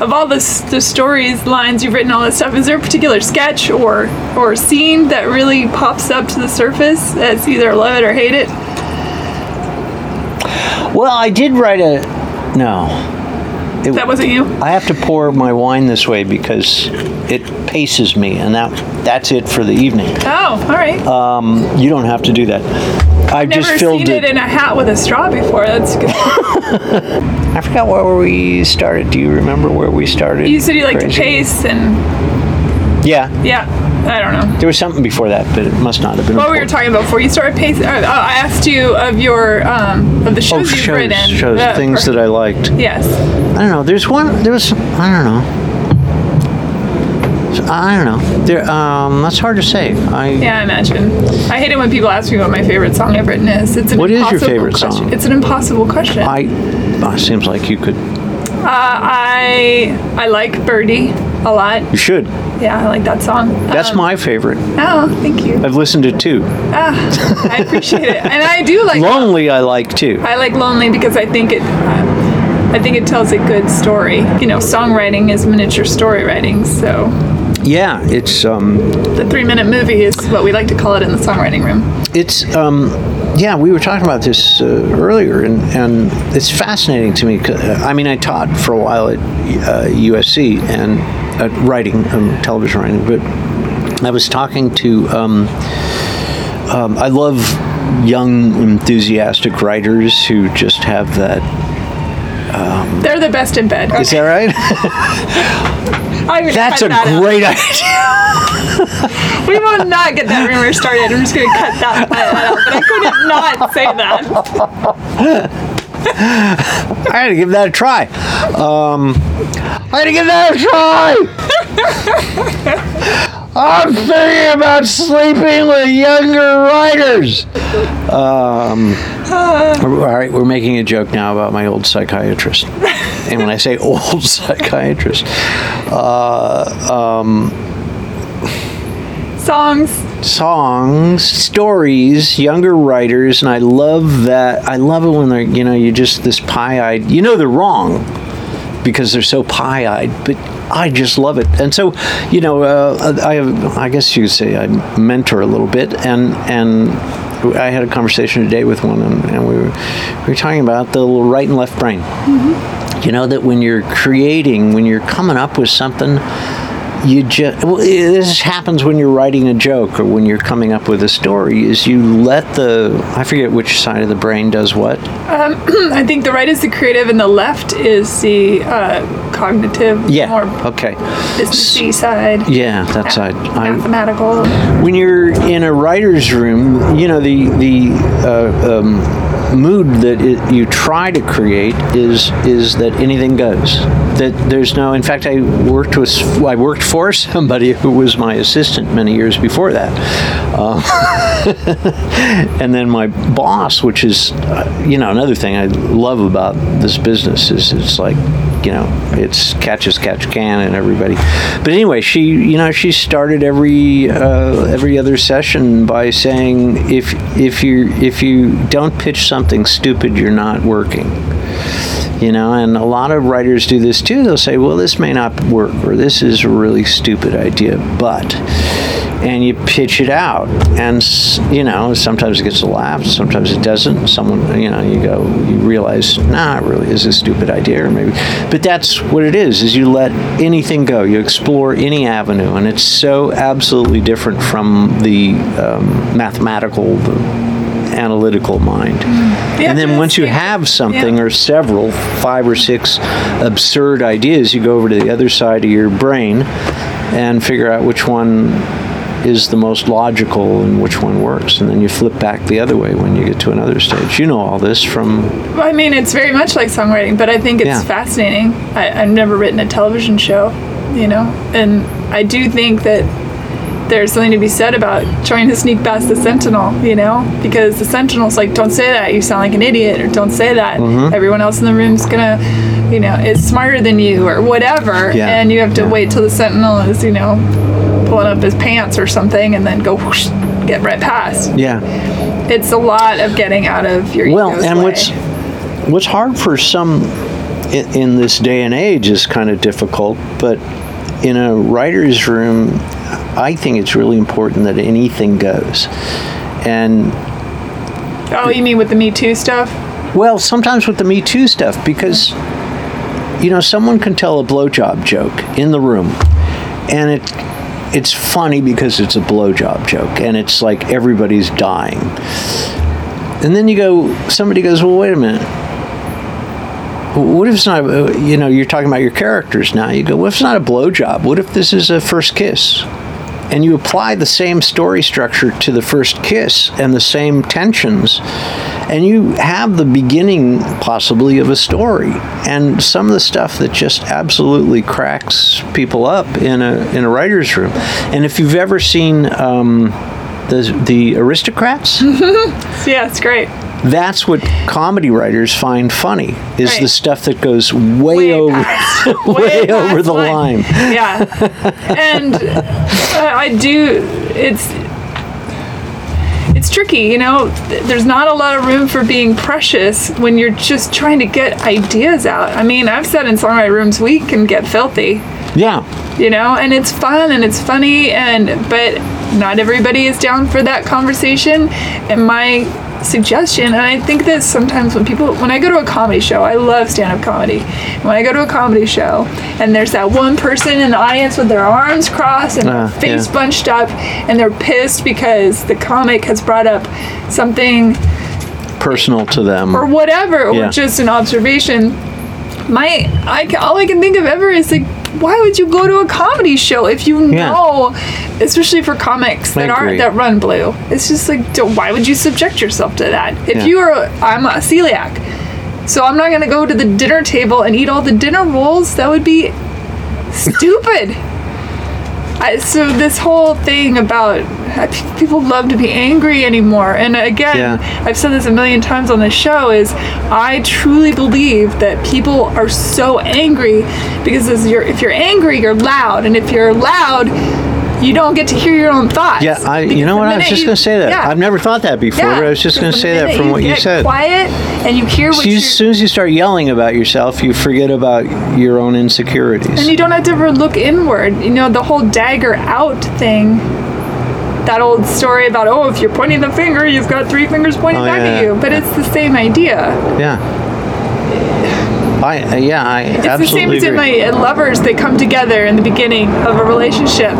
of all the, the stories, lines you've written, all this stuff, is there a particular sketch or or scene that really pops up to the surface that's either love it or hate it? Well, I did write a no. It, That wasn't you. I have to pour my wine this way because it paces me, and that that's it for the evening. Oh, all right. Um, you don't have to do that. I've Never just filled seen it. in a hat with a straw before. That's good. I forgot where we started. Do you remember where we started? You said you like to Crazy? pace, and Yeah, yeah, I don't know. there was something before that, but it must not have been. What we were important. talking about before you started pacing. Uh, I asked you of your um, of the Oh, shows you've shows, written. shows, uh, things or- that I liked. Yes. I don't know. There's one. There was. I don't know. I don't know. There. Um. That's hard to say. I. Yeah, I imagine. I hate it when people ask me what my favorite song I've written is. It's an What is your impossible favorite question. song? It's an impossible question. I. Uh, seems like you could. Uh, I I like Birdie a lot. You should. Yeah, I like that song. That's Um, my favorite. Oh, thank you. I've listened to two. Ah, I appreciate it, and I do like. Lonely, I like too. I like Lonely because I think it. I think it tells a good story. You know, songwriting is miniature story writing, so Yeah, it's um, the three-minute movie is what we like to call it in the songwriting room. it's um, yeah. We were talking about this uh, earlier, and and it's fascinating to me. uh, I mean, I taught for a while at uh, USC and uh, writing, um, television writing, but I was talking to. Um, um, I love young, enthusiastic writers who just have that. They're the best in bed. Is that right? That's a that great idea. We will not get that rumor started. I'm just going to cut that part out. But I couldn't not say that. I gotta give that a try. Um, I gotta give that a try. I'm thinking about sleeping with younger writers. Um, all right, we're making a joke now about my old psychiatrist. And when I say old psychiatrist, uh, Songs. songs, stories, younger writers, and I love that. I love it when they're, you know, you just this pie-eyed. You know they're wrong because they're so pie-eyed, but I just love it. And so, you know, uh, I have, I guess you could say I mentor a little bit, and and I had a conversation today with one, and, and we were we were talking about the little right and left brain. You know that when you're creating, when you're coming up with something you just well, this happens when you're writing a joke or when you're coming up with a story is you let the i forget which side of the brain does what I think the right is the creative and the left is the uh, cognitive. yeah Or okay C side. yeah that side I, Mathematical. when you're in a writer's room you know the the uh, um, mood that it, you try to create is is that anything goes. That there's no in fact i worked with i worked for somebody who was my assistant many years before that. Um, and then my boss, which is, uh, you know, another thing I love about this business is it's like, you know, it's catch as catch can and everybody. But anyway, she, you know, she started every uh, every other session by saying, if if you if you don't pitch something stupid, you're not working you know and a lot of writers do this too they'll say well this may not work or this is a really stupid idea but and you pitch it out. And you know sometimes it gets a laugh sometimes it doesn't. Someone you know you go you realize nah it really is a stupid idea or maybe but that's what it is is you let anything go. You explore any avenue and it's so absolutely different from the um, mathematical the analytical mind. Yeah, and then once you have something yeah. or several, five or six absurd ideas, you go over to the other side of your brain and figure out which one is the most logical and which one works. And then you flip back the other way when you get to another stage. You know all this from, Well, I mean, it's very much like songwriting, but I think it's Yeah. fascinating. I, I've never written a television show, you know, and I do think that there's something to be said about trying to sneak past the sentinel, you know, because the sentinel's like, don't say that, you sound like an idiot, or don't say that, Mm-hmm. everyone else in the room's gonna, you know, is smarter than you, or whatever, Yeah, and you have to yeah. wait till the sentinel is, you know, pulling up his pants or something, and then go whoosh, get right past. yeah. It's a lot of getting out of your Well, ego's and way. what's what's hard for some in, in this day and age is kind of difficult, but in a writer's room, I think it's really important that anything goes. And Oh, you mean with the Me Too stuff? Well, sometimes with the Me Too stuff, because you know someone can tell a blowjob joke in the room, and it it's funny because it's a blowjob joke, and it's like everybody's dying. And then you go, somebody goes, well, wait a minute. What if it's not? uh, You know, you're talking about your characters now. You go, what if it's not a blowjob? What if this is a first kiss? And you apply the same story structure to the first kiss and the same tensions and you have the beginning possibly of a story and some of the stuff that just absolutely cracks people up in a in a writer's room and if you've ever seen um, the the aristocrats Yeah, it's great. that's what comedy writers find funny is Right. the stuff that goes way, over past- way, past over the line. Yeah, and I do. It's it's tricky, you know. There's not a lot of room for being precious when you're just trying to get ideas out. I mean, I've sat in songwriting rooms we can get filthy, yeah you know, and it's fun and it's funny, and but not everybody is down for that conversation. And my suggestion. And I think that sometimes when people, when I go to a comedy show, I love stand up comedy. When I go to a comedy show and there's that one person in the audience with their arms crossed and their ah, face yeah. bunched up and they're pissed because the comic has brought up something Personal to them. or whatever, Yeah. or just an observation. My, I, all I can think of ever is like, why would you go to a comedy show if you Yeah. know, especially for comics that aren't that run blue? It's just like, don't, why would you subject yourself to that? If Yeah. you are, I'm a celiac, so I'm not gonna go to the dinner table and eat all the dinner rolls. That would be stupid. I, so this whole thing about uh, people love to be angry anymore, and again, Yeah. I've said this a million times on the show is I truly believe that people are so angry because as you're, if you're angry, you're loud, and if you're loud, you don't get to hear your own thoughts. yeah, I, you know what? I was just going to say that. yeah. I've never thought that before, Yeah, but I was just going to say that from what you said. Quiet, and you hear what So you, you as soon as you start yelling about yourself, you forget about your own insecurities. And you don't have to ever look inward. You know, the whole dagger out thing, that old story about, oh, if you're pointing the finger, you've got three fingers pointing Oh, back yeah. at you. But it's the same idea. yeah. I uh, yeah, I It's the same as in my lovers, they come together in the beginning of a relationship.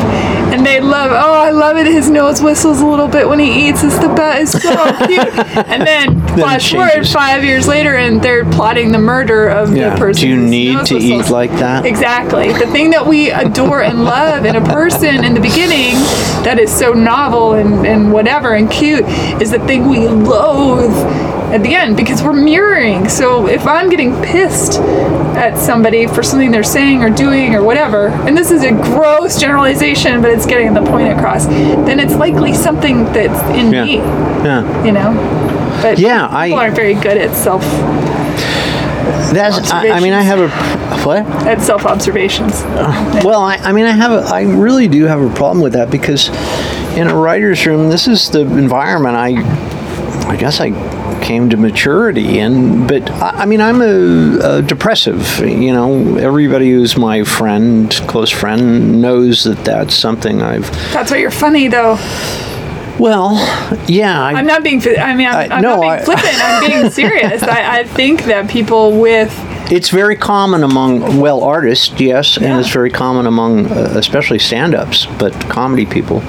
And they love, oh, I love it. His nose whistles a little bit when he eats. It's the best. It's so cute. And then it flash forward five years later, and they're plotting the murder of Yeah. the person. Do you need to whistles. eat like that? Exactly. The thing that we adore and love in a person in the beginning that is so novel and, and whatever and cute is the thing we loathe at the end because we're mirroring. So if I'm getting pissed at somebody for something they're saying or doing or whatever, and this is a gross generalization, but it's getting the point across, then it's likely something that's in Yeah. me, yeah. you know? But Yeah, people I- aren't very good at self That's I, I mean I have a what? at self observations. Uh, well, I, I mean, I have, a, I really do have a problem with that because in a writer's room, this is the environment I, I guess I came to maturity And But I, I mean, I'm a, a depressive. You know, everybody who's my friend, close friend, knows that that's something I've. That's why you're funny, though. Well, yeah, I, I'm not being. I mean, I'm, I- I'm no, not being I- flippant. I'm being serious. I, I think that people with It's very common among well artists, yes, and it's very common among uh, especially stand-ups, but comedy people.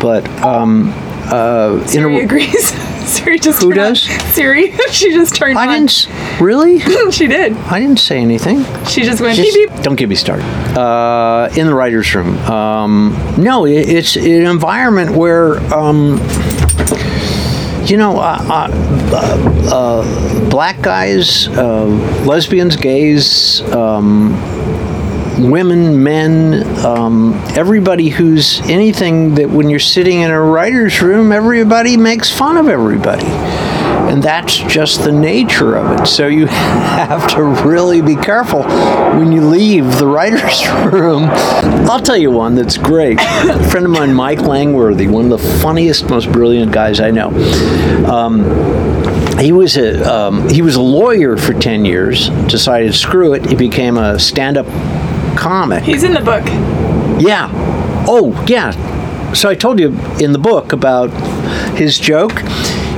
But um, uh, in a, agrees. Siri just Who turned on- does? Siri. she just turned I on. didn't really. She did. I didn't say anything. She just went Just- beep beep. don't get me started. Uh, in the writers' room, um, no, it, it's an environment where. Um, you know, uh, uh, uh, black guys, uh, lesbians, gays, um, women, men, um, everybody who's anything that when you're sitting in a writer's room, everybody makes fun of everybody. And that's just the nature of it. So you have to really be careful when you leave the writer's room. I'll tell you one that's great. A friend of mine, Mike Langworthy, one of the funniest, most brilliant guys I know. Um, he was a um, he was a lawyer for ten years. Decided screw it. He became a stand-up comic. He's in the book. Yeah. Oh, yeah. So I told you in the book about his joke.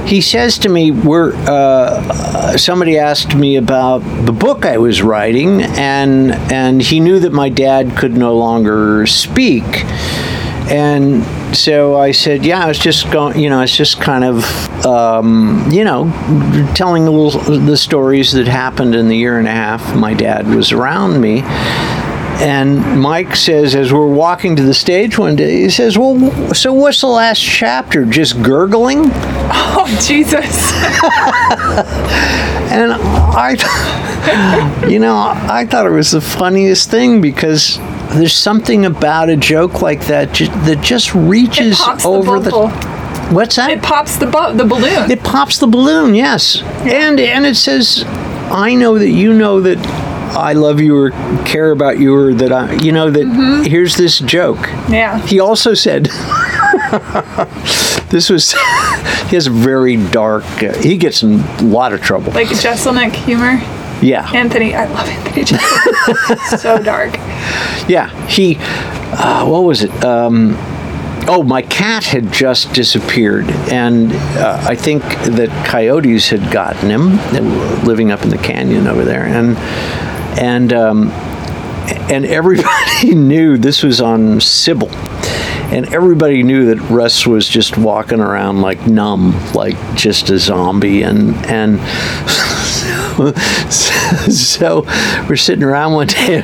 He says to me, "We're." Uh, somebody asked me about the book I was writing, and and he knew that my dad could no longer speak, and so I said, "Yeah, I was just going. You know, it's just kind of, um, you know, telling a little the stories that happened in the year and a half my dad was around me." And Mike says, as we're walking to the stage one day, he says, Well, so what's the last chapter? Just gurgling? Oh Jesus! And I, you know, I thought it was the funniest thing because there's something about a joke like that ju- that just reaches pops the over the. What's that? It pops the bu- the balloon. It pops the balloon, yes. And and it says, I know that you know that I love you or care about you or that I, you know that Mm-hmm. here's this joke. yeah. He also said, this was, he has very dark, uh, he gets in a lot of trouble. Like Jeselnik humor. yeah. Anthony, I love Anthony Jeselnik. so dark. Yeah, he, uh, what was it? Um, Oh, my cat had just disappeared, and uh, I think that coyotes had gotten him, living up in the canyon over there, and and um, and everybody knew this was on Cybill, and everybody knew that Russ was just walking around like numb, like just a zombie, and and. so we're sitting around one day,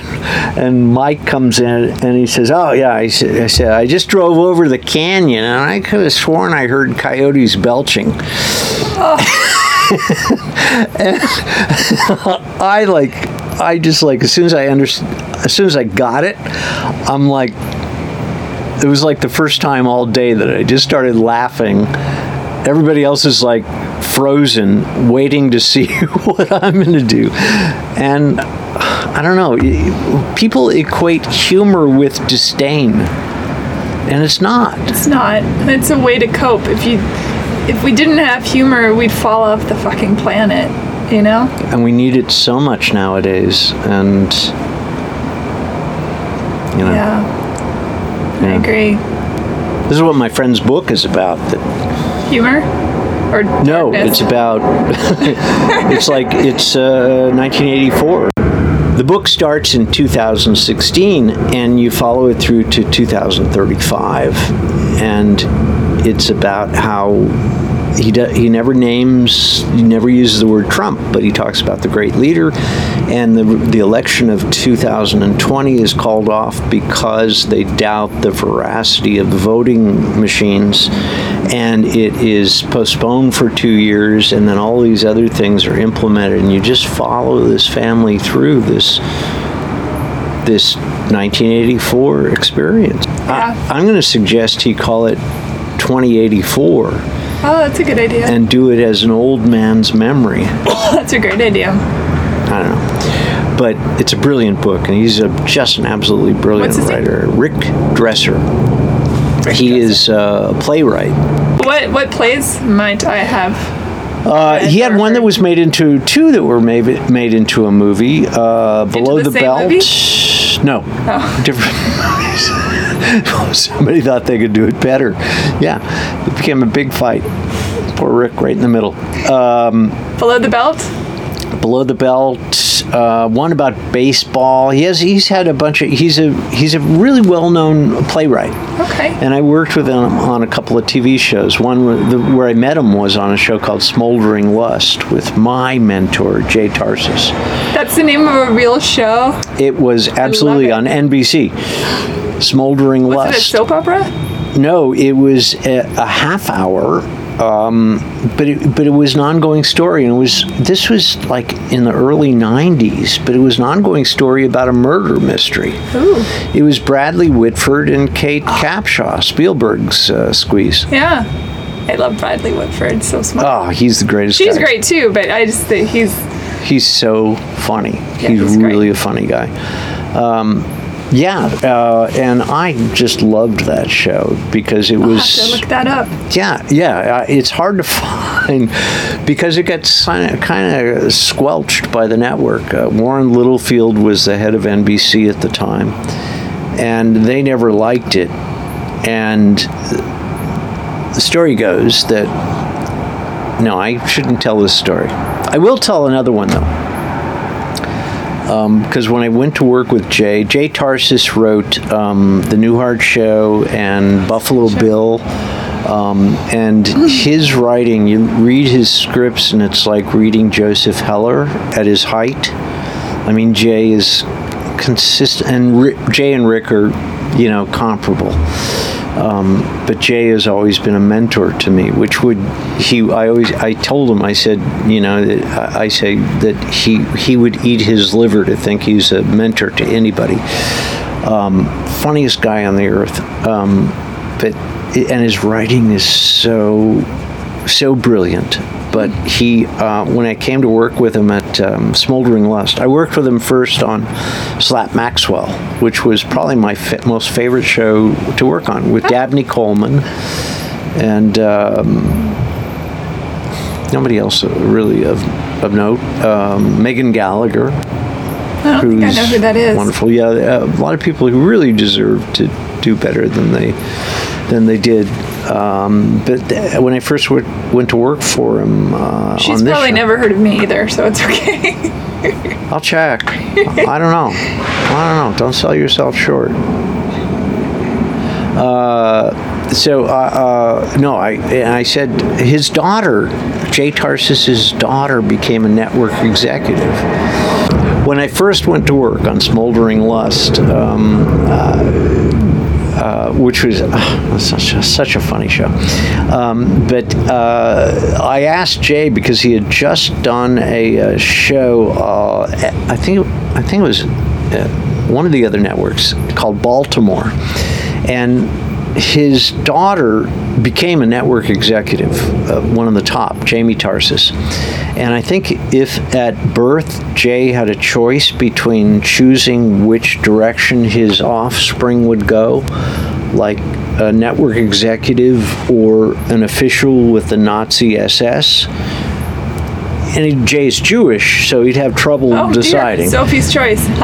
and Mike comes in and he says, "Oh yeah," I said, "I, said, I just drove over the canyon, and I could have sworn I heard coyotes belching." and I like, I just like as soon as I understood, as soon as I got it, I'm like, it was like the first time all day that I just started laughing. Everybody else is like frozen, waiting to see what I'm going to do. And I don't know, people equate humor with disdain. And it's not. It's not. It's a way to cope. If you if we didn't have humor, we'd fall off the fucking planet, you know? And we need it so much nowadays. And you know. Yeah. I agree. This is what my friend's book is about. That Humor? Or no, darkness? it's about. it's like it's uh, 1984. The book starts in 2016, and you follow it through to 2035, and it's about how he do, he never names he never uses the word Trump, but he talks about the great leader, and the the election of 2020 is called off because they doubt the veracity of the voting machines, and it is postponed for two years, and then all these other things are implemented, and you just follow this family through this this 1984 experience. Yeah. I, I'm going to suggest he call it 2084 Oh, that's a good idea. and do it as an old man's memory. that's a great idea. I don't know. But it's a brilliant book, and he's a, just an absolutely brilliant What's his name? writer. Rick Dresser. he is uh, a playwright. What what plays might I have? Uh, he had one that was made into two that were made, made into a movie. Uh, Below the the, same Belt. movie? Oh. No, different movies. Somebody thought they could do it better. Yeah, it became a big fight. Poor Rick, right in the middle. Below the belt? Below the Belt. Uh, one about baseball. He has. He's had a bunch of. He's a. He's a really well-known playwright. Okay. And I worked with him on a couple of TV shows. One where, the, where I met him was on a show called Smoldering Lust with my mentor, Jay Tarses. That's the name of a real show. It was absolutely it. on NBC. Smoldering Was Lust. it a soap opera? No, it was a, a half hour, um, but it, but it was an ongoing story, and it was this was like in the early '90s, but it was an ongoing story about a murder mystery. Ooh. It was Bradley Whitford and Kate Capshaw, Spielberg's uh, squeeze. Yeah. I love Bradley Whitford. So smart. Oh, he's the greatest. She's guy. great too, but I just think he's He's so funny. he's he's great. really a funny guy. Um, yeah, uh, and I just loved that show because it I'll was. have to look that up. Yeah, yeah. Uh, it's hard to find because it got kind of squelched by the network. Uh, Warren Littlefield was the head of NBC at the time, and they never liked it. And the story goes that no, I shouldn't tell this story. I will tell another one though. Because when I went to work with Jay, Jay Tarsis wrote um, The Newhart Show and Buffalo Bill. Um, and his writing, you read his scripts, and it's like reading Joseph Heller at his height. I mean, Jay is consistent, and Jay and Rick are, you know, comparable. Um, but Jay has always been a mentor to me, which would he? I always I told him I said you know I I say that he he would eat his liver to think he's a mentor to anybody. Um, funniest guy on the earth, um, but and his writing is so so brilliant. But he, uh, when I came to work with him at um, Smoldering Lust, I worked with him first on Slap Maxwell, which was probably my fa- most favorite show to work on with Dabney Coleman and um, nobody else really of, of note. Um, Megan Gallagher, I don't think I know who that is. wonderful. Yeah, a lot of people who really deserve to do better than they than they did. Um, but th- when I first w- went to work for him, uh, She's on this probably show- never heard of me either, so it's okay. I'll check. I don't know. I don't know. Don't sell yourself short. Uh, so uh, uh, no, I and I said his daughter, Jay Tarses's daughter, became a network executive. When I first went to work on Smoldering Lust, um, uh, which was uh, such, a, such a funny show. Um, but uh, I asked Jay because he had just done a, uh show. Uh, I think I think it was one of the other networks called Baltimore, and his daughter became a network executive, uh, one of the top, Jamie Tarses. And I think if at birth Jay had a choice between choosing which direction his offspring would go, like a network executive or an official with the Nazi SS, and he- Jay's Jewish, so he'd have trouble Oh, deciding. dear. Sophie's choice.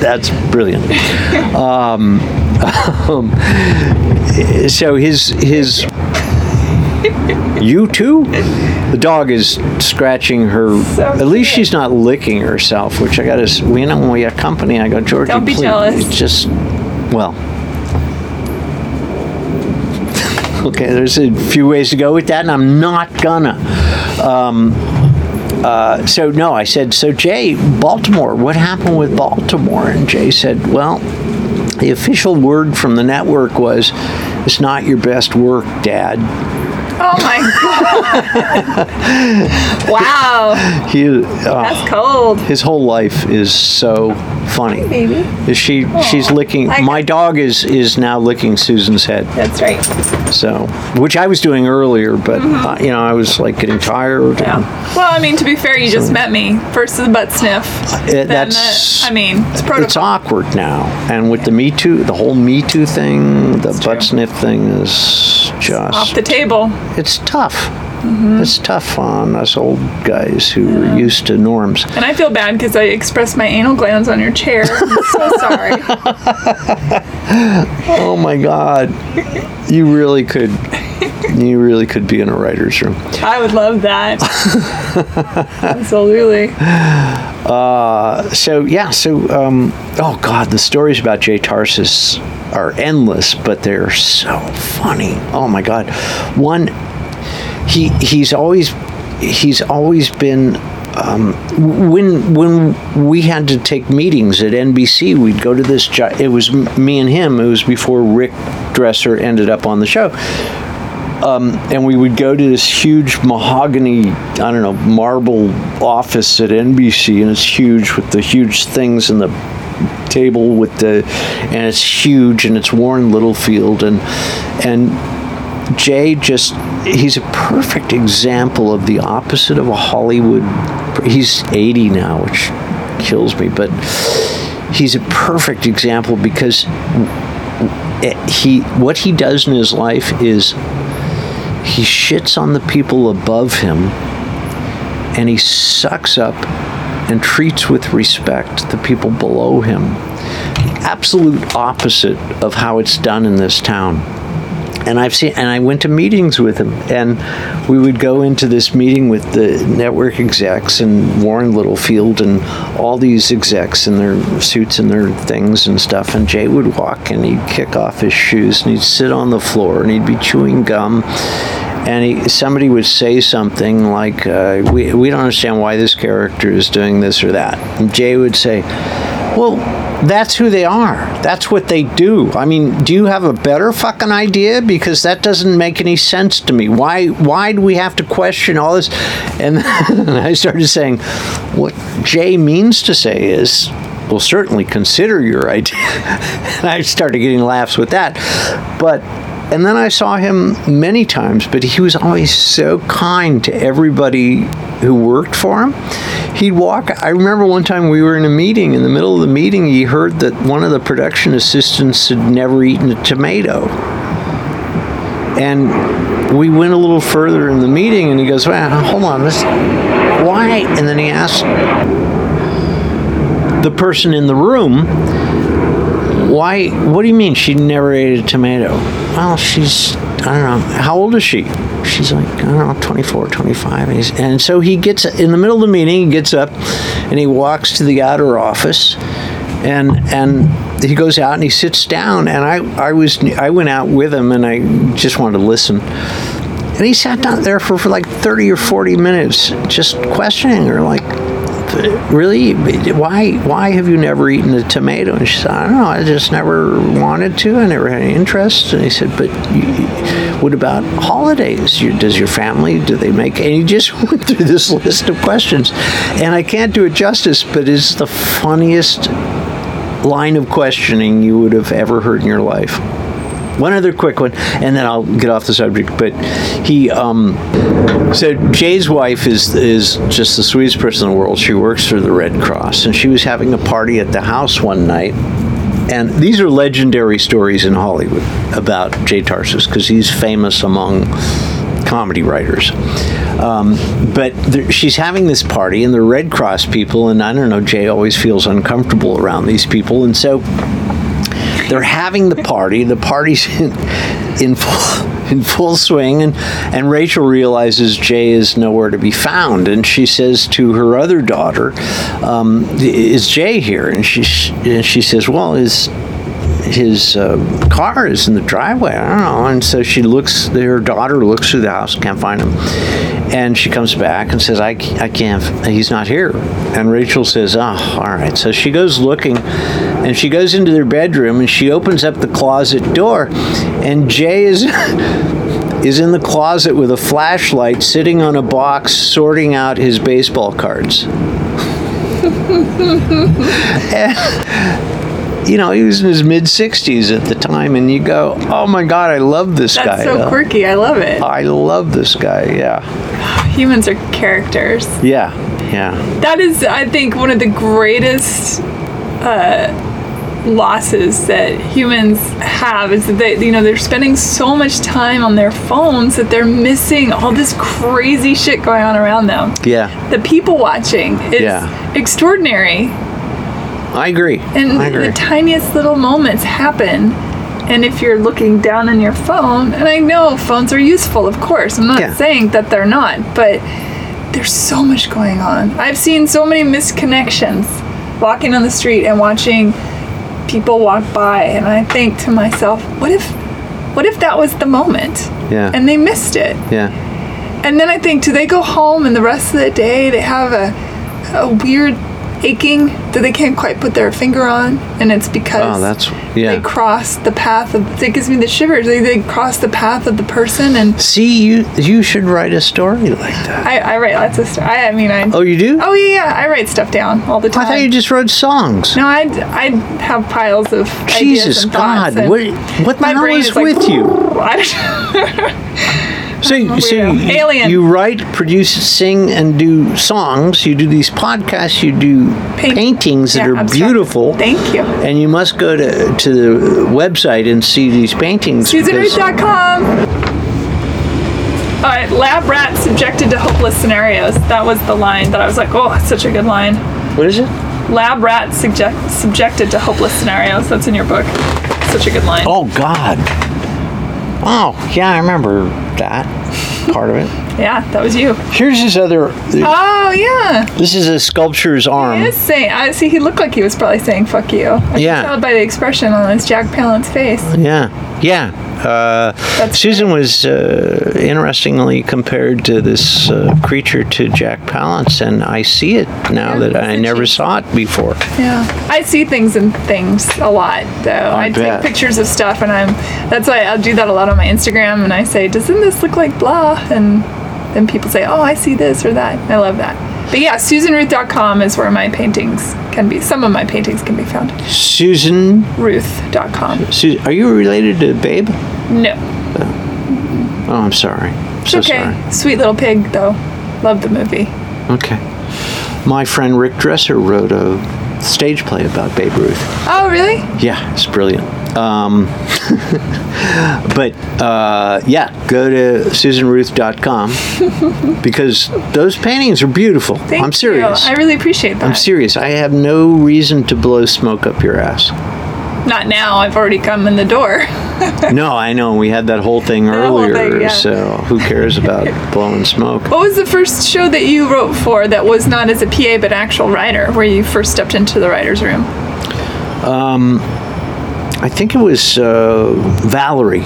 That's brilliant. um, um, so his his you too. The dog is scratching her. So at least she's not licking herself, which I got to. You know, when we got company, I go, Georgie, Don't be please. jealous. It's just well. Okay, there's a few ways to go with that, and I'm not gonna. Um, uh, so no, I said, so Jay, Baltimore, what happened with Baltimore? And Jay said, well, the official word from the network was, it's not your best work, Dad. Oh my god! wow, He, uh, that's cold. his whole life is so funny. Baby, Is she? she's licking. I- My dog is is now licking Susan's head. that's right. So, which I was doing earlier, but uh, you know, I was like getting tired. Mm-hmm. Yeah. Well, I mean, to be fair, you just met me. First the butt sniff. Uh, then that's- the, I mean, it's protocol. It's awkward now, and with the Me Too, the whole Me Too thing, the It's butt true. sniff thing is just. off the table. it's tough. Mm-hmm. It's tough on us old guys who are used to norms. And I feel bad because I expressed my anal glands on your chair. I'm so sorry. Oh my God, you really could. You really could be in a writer's room. I would love that. Absolutely. So yeah, so um, oh god, the stories about Jay Tarses are endless, but they're so funny. Oh my god, one he he's always he's always been. Um, when when we had to take meetings at NBC, we'd go to this. It was me and him. It was before Rick Dresser ended up on the show and we would go to this huge mahogany, I don't know, marble office at NBC, and it's huge with the huge things and the table with the, and it's huge and it's Warren Littlefield and and Jay just he's a perfect example of the opposite of a Hollywood. He's 80 now, which kills me, but he's a perfect example because he what he does in his life is he shits on the people above him and he sucks up and treats with respect the people below him. The absolute opposite of how it's done in this town. And I've seen, and I went to meetings with him, and we would go into this meeting with the network execs and Warren Littlefield and all these execs in their suits and their things and stuff. And Jay would walk and he'd kick off his shoes and he'd sit on the floor and he'd be chewing gum. And he, somebody would say something like, uh, we, we don't understand why this character is doing this or that. And Jay would say, Well, that's who they are. That's what they do. I mean, do you have a better fucking idea? Because that doesn't make any sense to me. Why why do we have to question all this? And I started saying, what Jay means to say is, we'll certainly consider your idea. and I started getting laughs with that. But and then I saw him many times, but he was always so kind to everybody who worked for him. He'd walk. I remember one time we were in a meeting. In the middle of the meeting, he heard that one of the production assistants had never eaten a tomato. And we went a little further in the meeting, and he goes, well, hold on, this, why? And then he asked the person in the room, why? What do you mean she never ate a tomato? Well, she's I don't know. How old is she? She's like I don't know, 24, 25. And, and so he gets in the middle of the meeting. He gets up and he walks to the outer office, and and he goes out and he sits down. And I I was I went out with him and I just wanted to listen. And he sat down there for, for like 30 or 40 minutes just questioning her, like, really? Why why have you never eaten a tomato? And she said i don't know. I just never wanted to. I never had any interest. And he said but you, what about holidays? You, does your family do they make and he just went through this list of questions. And i can't do it justice but it's the funniest line of questioning you would have ever heard in your life one other quick one, and then I'll get off the subject. But he, um, so Jay's wife is is just the sweetest person in the world. She works for the Red Cross, and she was having a party at the house one night. And these are legendary stories in Hollywood about Jay Tarses because he's famous among comedy writers. Um, but there, she's having this party, and the Red Cross people, and I don't know, Jay always feels uncomfortable around these people, and so they're having the party. The party's in, in full in full swing, and and Rachel realizes Jay is nowhere to be found, and she says to her other daughter, um, "Is Jay here?" And she and she says, "Well, is." his uh, car is in the driveway. I don't know. And so she looks, her daughter looks through the house, can't find him. And she comes back and says, I, I can't, he's not here. And Rachel says, Oh, all right. So she goes looking and she goes into their bedroom and she opens up the closet door. And Jay is. is in the closet with a flashlight sitting on a box sorting out his baseball cards. and, you know, he was in his mid 60s at the time, and you go, oh my God, I love this That's guy. That's so quirky. I love it. I love this guy, yeah. Humans are characters. Yeah, yeah. That is, I think, one of the greatest uh, losses that humans have is that they, you know, they're spending so much time on their phones that they're missing all this crazy shit going on around them. Yeah, The people watching is Yeah. extraordinary. I agree. And I agree. the tiniest little moments happen. And if you're looking down on your phone, and I know phones are useful, of course, I'm not Yeah. saying that they're not, but there's so much going on. I've seen so many misconnections walking on the street and watching people walk by, and I think to myself, what if, what if that was the moment? Yeah. And they missed it. yeah. And then I think, do they go home and the rest of the day they have a, a weird aching that they can't quite put their finger on? And it's because Oh, that's, yeah. they cross the path of, it gives me the shivers. They, they cross the path of the person. And See, you you should write a story like that. I, I write lots of stuff. I, I mean, I, Oh, you do? oh yeah, yeah, I write stuff down all the time. I thought you just wrote songs. no, I, I have piles of ideas Jesus God, what what the hell is is like, with you? So, so weirdo. you, Alien. you write, produce, sing, and do songs. You do these podcasts. You do Paint- paintings that yeah, are abstract. beautiful. Thank you. And you must go to to the website and see these paintings. because-. All right, lab rat subjected to hopeless scenarios. That was the line that I was like, oh, that's such a good line. What is it? Lab rat subject, subjected to hopeless scenarios. That's in your book. Such a good line. Oh God. Oh yeah, I remember that part of it. Yeah, that was you. Here's his other. Uh, oh yeah, This is a sculpture's arm. he is saying. I see. He looked like he was probably saying "fuck you." I Yeah. can tell by the expression on his Jack Palance face. Yeah, yeah. Uh, Susan was uh, interestingly compared to this uh, creature to Jack Palance, and I see it now Yeah, that I never she? saw it before. Yeah, I see things and things a lot though. I, bet. take pictures of stuff, and I'm. That's why I'll do that a lot on my Instagram, and I say, "Doesn't this look like blah?" And then people say, "Oh, I see this or that." I love that. But yeah, SusanRuth.com is where my paintings can be. Some of my paintings can be found. Susan, Ruth.com. Su- are you related to Babe? No, Oh, oh I'm sorry. it's So okay. sorry. Sweet little pig though. Love the movie. Okay. My friend Rick Dresser wrote a stage play about Babe Ruth. Oh, really? Yeah, it's brilliant. Um, but uh, yeah, go to susanruth.com because those paintings are beautiful. Thank I'm serious. You. I really appreciate that. I'm serious. I have no reason to blow smoke up your ass. Not now. I've already come in the door. no, I know. We had that whole thing whole earlier, thing, yeah. so who cares about blowing smoke? What was the first show that you wrote for that was not as a PA but actual writer, where you first stepped into the writer's room? I think it was uh, Valerie.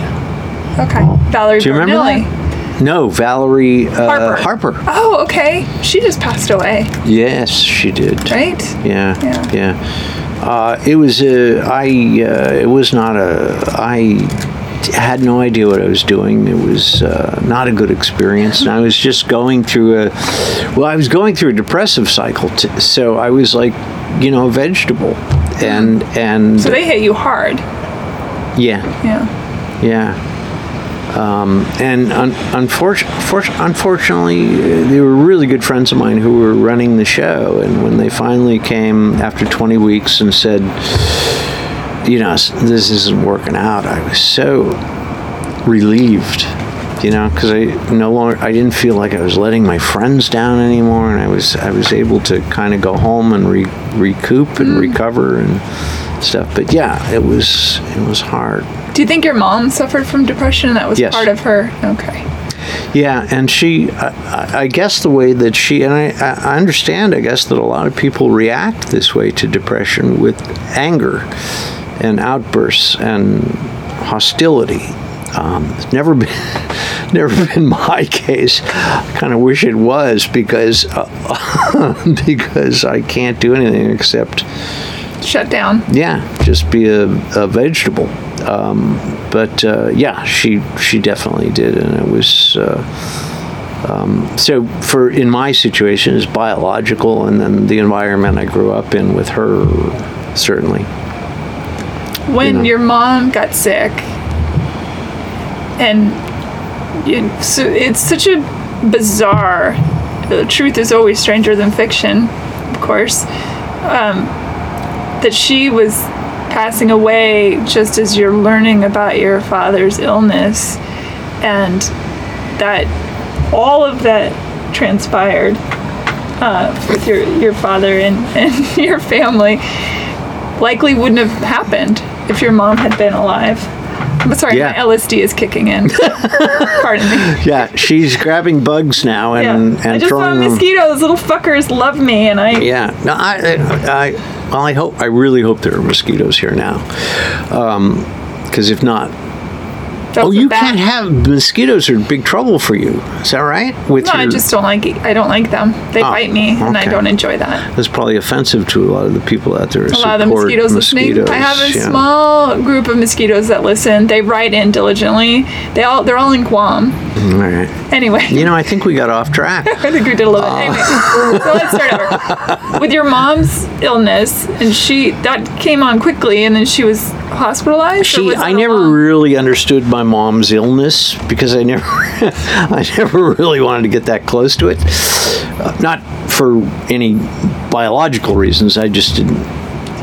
Okay. Valerie Do you remember that? No, Valerie uh, Harper. Harper. Oh, okay. She just passed away, Yes, she did. right? Yeah, Yeah. yeah. Uh, it was a. I. Uh, it was not a. I had no idea what I was doing. It was uh, not a good experience, and I was just going through a. Well, I was going through a depressive cycle, t- so I was like, you know, a vegetable, and and So they hit you hard. yeah, Yeah. yeah. Um, and un- unfor- for- unfortunately, they were really good friends of mine who were running the show. And when they finally came after 20 weeks and said, you know, this isn't working out, I was so relieved, you know, because I no longer, I didn't feel like I was letting my friends down anymore. And I was, I was able to kind of go home and re- recoup and mm. recover and stuff. But yeah, it was, it was hard. Do you think your mom suffered from depression? That was Yes. part of her. Okay. Yeah, and she, I, I- I guess the way that she, and I, I understand, I guess, that a lot of people react this way to depression with anger and outbursts and hostility. Um, it's never been, never been my case. I kind of wish it was because, uh, because I can't do anything except Shut down. yeah, just be a, a vegetable. Um, but uh, yeah, she she definitely did, and it was uh, um, so for in my situation is biological, and then the environment I grew up in with her certainly. When your mom got sick, and you, so it's such a bizarre. The truth is always stranger than fiction, of course. Um, that she was passing away just as you're learning about your father's illness, and that all of that transpired uh, with your your father and, and your family likely wouldn't have happened if your mom had been alive. I'm sorry, Yeah. my LSD is kicking in. Pardon me. Yeah, she's grabbing bugs now Yeah. and I and just saw a throwing them. mosquito. Those little fuckers love me, and I. Yeah, no, I, I, I, well, I hope, I really hope there are mosquitoes here now, um, because if not, oh, you can't have mosquitoes are big trouble for you. Is that right? With No, I just don't like. I don't like them. They Oh, bite me, and I don't enjoy that. That's probably offensive to a lot of the people out there. A lot of the support mosquitoes, listening. I have a yeah. small group of mosquitoes that listen. They write in diligently. They all they're all in Guam. All right. Anyway. You know, I think we got off track. I think we did a little bit. Anyway, so let's start over. With your mom's illness, and she that came on quickly, and then she was hospitalized. She, was I never long- really understood my mom's illness because I never, I never really wanted to get that close to it. Uh, not for any biological reasons. I just didn't.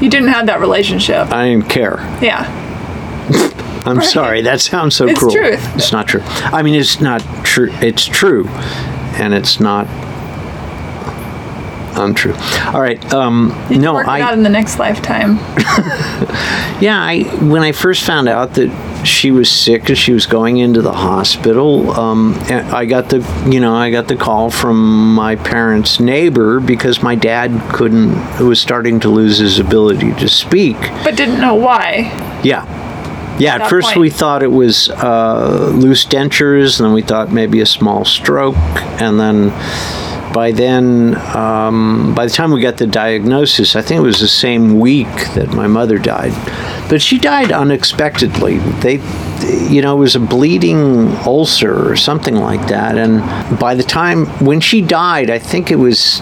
You didn't have that relationship. I didn't care. Yeah. I'm sorry. That sounds so It's cruel. truth. It's not true. I mean, it's not true. It's true, and it's not untrue. All right. Um, You no, work I. out in the next lifetime. Yeah, I when I first found out that she was sick and she was going into the hospital, um, I got the you know I got the call from my parents' neighbor because my dad couldn't was starting to lose his ability to speak. But didn't know why. Yeah. Yeah, at first point. we thought it was uh, loose dentures, and then we thought maybe a small stroke, and then by then, um, by the time we got the diagnosis, I think it was the same week that my mother died. But she died unexpectedly. They, you know, it was a bleeding ulcer or something like that, and by the time when she died, I think it was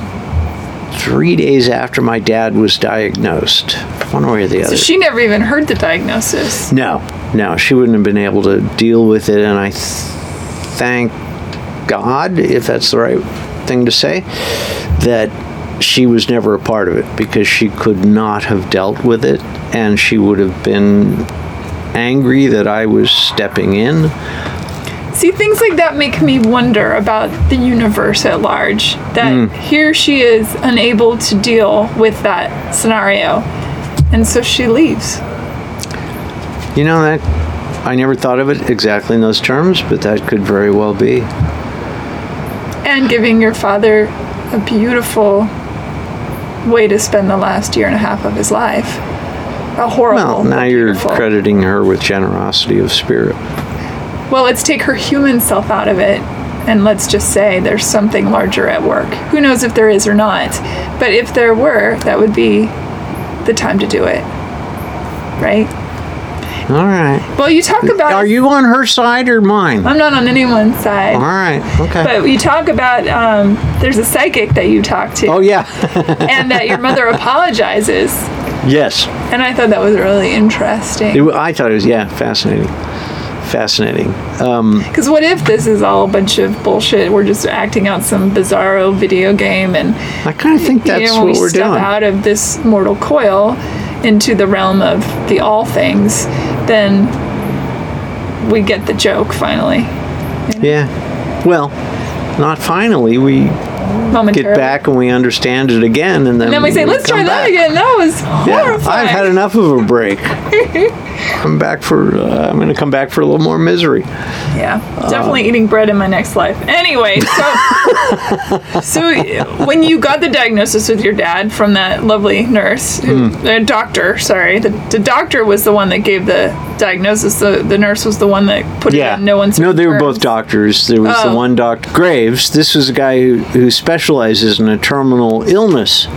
three days after my dad was diagnosed, one way or the other. So she never even heard the diagnosis. No, no, she wouldn't have been able to deal with it, and I th- thank God, if that's the right thing to say, that she was never a part of it because she could not have dealt with it, and she would have been angry that I was stepping in. See, things like that make me wonder about the universe at large. That Hmm. here she is unable to deal with that scenario. And so she leaves. You know that I never thought of it exactly in those terms, but that could very well be. And giving your father a beautiful way to spend the last year and a half of his life. A horrible. Well, now you're crediting her with generosity of spirit. Well, let's take her human self out of it and let's just say there's something larger at work. Who knows if there is or not? But if there were, that would be the time to do it. Right? All right. Well, you talk about. Are you on her side or mine? I'm not on anyone's side. All right. Okay. But you talk about um, there's a psychic that you talk to, oh yeah. and that your mother apologizes. yes. And I thought that was really interesting. It, I thought it was yeah fascinating. Fascinating. Um, Because what if this is all a bunch of bullshit? We're just acting out some bizarro video game, and I kind of think you that's know, when what we we're step doing. out of this mortal coil into the realm of the all things, then we get the joke finally. Yeah. Well, not finally. We Momentarily. get back and we understand it again, and then, And then we say, let's try that back." again. That was Yeah. I've had enough of a break. I'm back for. Uh, I'm going to come back for a little more misery. Yeah, definitely eating bread in my next life. Anyway, so so when you got the diagnosis with your dad from that lovely nurse, who, Hmm. the doctor, sorry, the, the doctor was the one that gave the diagnosis. The the nurse was the one that put Yeah. it in no one's. No, they were terms. both doctors. There was the Oh. one doctor, Graves. This was a guy who, who specializes in a terminal illness.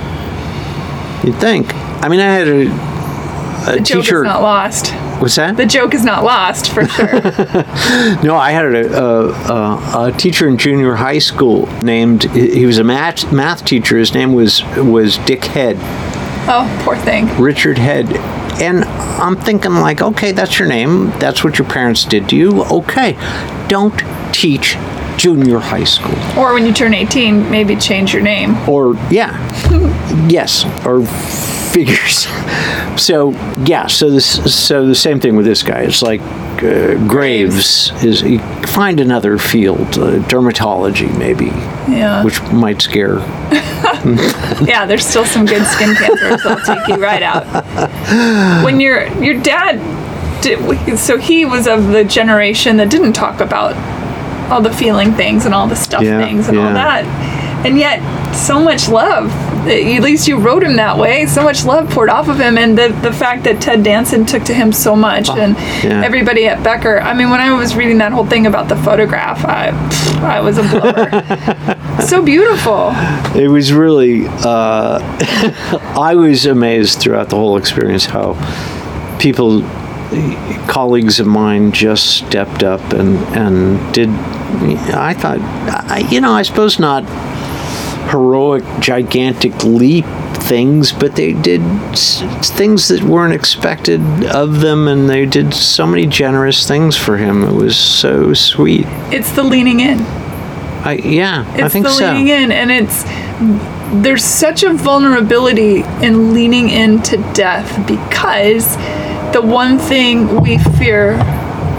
You'd think. I mean, I had a, a The joke teacher. is not lost. What's that? The joke is not lost for sure. No, I had a, a, a, a teacher in junior high school named. He was a math math teacher. His name was was Dick Head, oh, poor thing. Richard Head, and I'm thinking like, okay, that's your name. That's what your parents did to you. Okay, don't teach junior high school. Or when you turn 18, maybe change your name. or yeah yes or figures so yeah so this so the same thing with this guy it's like uh, graves is find another field uh, dermatology maybe Yeah. which might scare yeah, there's still some good skin cancers that'll take you right out. When your your dad, did, so he was of the generation that didn't talk about all the feeling things and all the stuff Yeah, things and all that, and yet so much love. At least you wrote him that way. So much love poured off of him, and the the fact that Ted Danson took to him so much, and yeah. everybody at Becker. I mean, when I was reading that whole thing about the photograph, I pff, I was a blower. so beautiful. it was really uh, i was amazed throughout the whole experience how people colleagues of mine just stepped up and and did i thought I, you know i suppose not heroic gigantic leap things but they did s- things that weren't expected of them and they did so many generous things for him. It was so sweet. It's the leaning in. i yeah i think It's think the so. leaning in, and it's there's such a vulnerability in leaning into death because the one thing we fear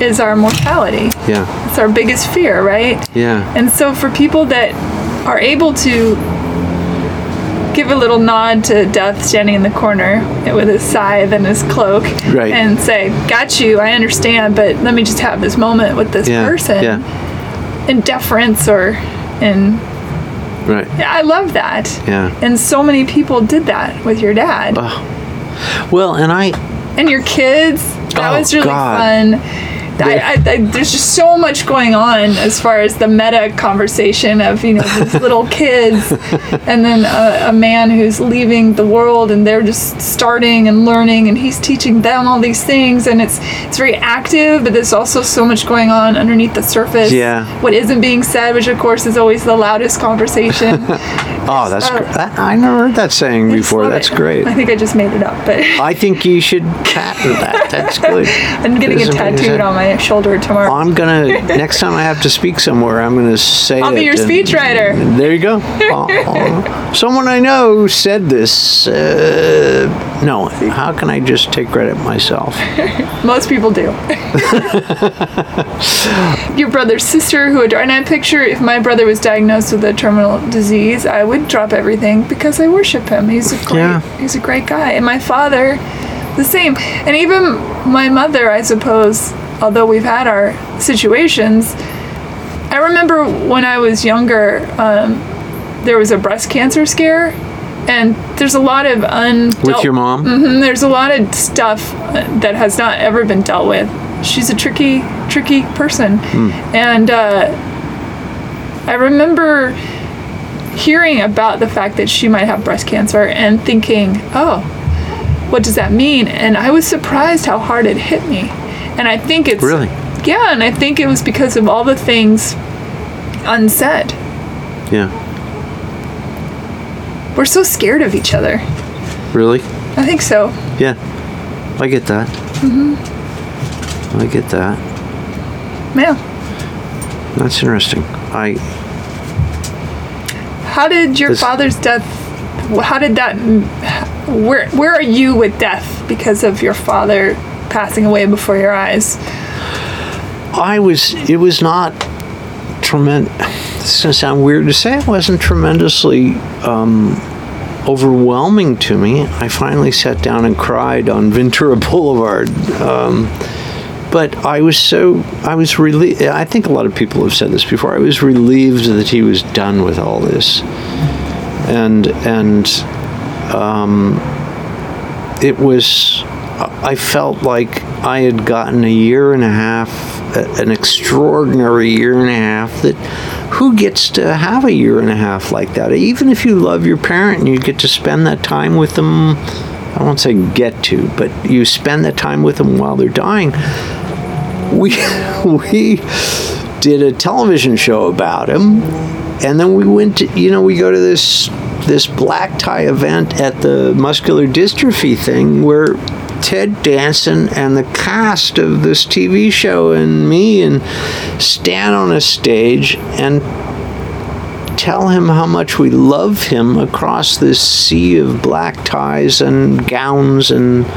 is our mortality. yeah It's our biggest fear, right? yeah And so for people that are able to give a little nod to death standing in the corner with his scythe and his cloak Right. and say, Got you, I understand, but let me just have this moment with this yeah person yeah in deference or in right Yeah, I love that. yeah And so many people did that with your dad. well and i and your kids. That Oh, was really God. fun. I, I, I, there's just so much going on as far as the meta conversation of you know these little kids, and then a, a man who's leaving the world, and they're just starting and learning, and he's teaching them all these things, and it's it's very active, but there's also so much going on underneath the surface. Yeah. What isn't being said, which of course is always the loudest conversation. Oh, that's Uh, gr- I, never heard that saying before. That's it. great. I think I just made it up, but I think you should patent that. That's good. I'm getting it- tattooed on my shoulder tomorrow. I'm gonna next time I have to speak somewhere, I'm gonna say I'll be your speechwriter. There you go. Someone I know said this. Uh, no, how can I just take credit myself? Most people do. Your brother's sister who adore, and I picture if my brother was diagnosed with a terminal disease, I would drop everything because I worship him. He's a great, Yeah. he's a great guy. And my father the same. And even my mother, I suppose, although we've had our situations, I remember when I was younger, um, there was a breast cancer scare, and there's a lot of un. With your mom? Mm-hmm, there's a lot of stuff that has not ever been dealt with. She's a tricky, tricky person, and uh, I remember hearing about the fact that she might have breast cancer and thinking, oh, what does that mean? And I was surprised how hard it hit me. And I think it's Really? yeah, and I think it was because of all the things unsaid. Yeah. We're so scared of each other. Really? I think so. Yeah. I get that. Mm-hmm. I get that. Yeah. That's interesting. I How did your This- father's death? How did that? Where Where are you with death because of your father passing away before your eyes? I was. It was not tremendous. This is gonna sound weird to say. It wasn't tremendously um, overwhelming to me. I finally sat down and cried on Ventura Boulevard. Um, but I was so I was relieved. I think a lot of people have said this before. I was relieved that he was done with all this, and and um, it was. I felt like I had gotten a year and a half, an extraordinary year and a half. That who gets to have a year and a half like that? Even if you love your parent and you get to spend that time with them. I won't say get to, but you spend that time with them while they're dying we we did a television show about him and then we went to you know we go to this this black tie event at the muscular dystrophy thing where Ted Danson and the cast of this TV show and me and stand on a stage and tell him how much we love him across this sea of black ties and gowns and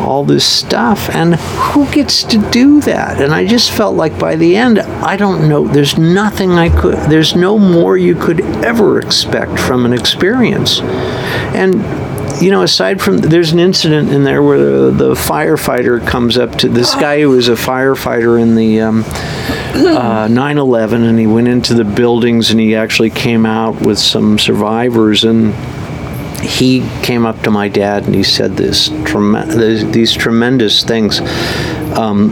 all this stuff. And who gets to do that? And i just felt like by the end i don't know there's nothing i could there's no more you could ever expect from an experience. And you know aside from there's an incident in there where the, the firefighter comes up to this guy who was a firefighter in the um, uh, 9/11, and he went into the buildings, and he actually came out with some survivors, and he came up to my dad, and he said this these tremendous things. Um,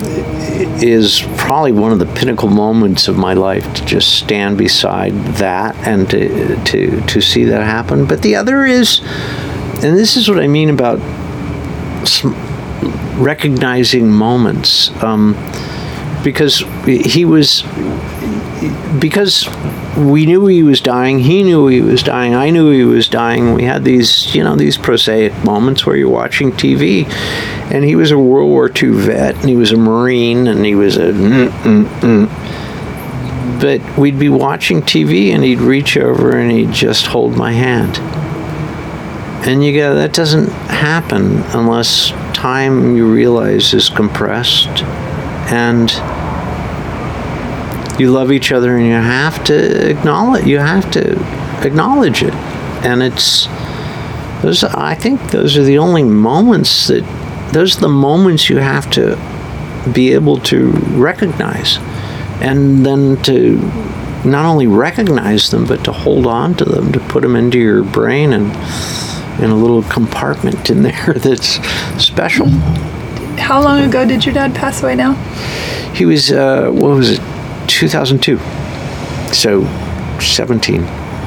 is probably one of the pinnacle moments of my life to just stand beside that and to to to see that happen. But the other is, and this is what I mean about recognizing moments. Um, because he was because we knew he was dying he knew he was dying i knew he was dying we had these you know these prosaic moments where you're watching tv and he was a world war ii vet and he was a marine and he was a mm, mm, mm. but we'd be watching tv and he'd reach over and he'd just hold my hand and you go that doesn't happen unless time you realize is compressed. And you love each other and you have to acknowledge you have to acknowledge it. And it's those i think those are the only moments that those are the moments you have to be able to recognize. And then to not only recognize them but to hold on to them to put them into your brain and in a little compartment in there that's special How long ago did your dad pass away now? he was uh, what was it 2002 so 17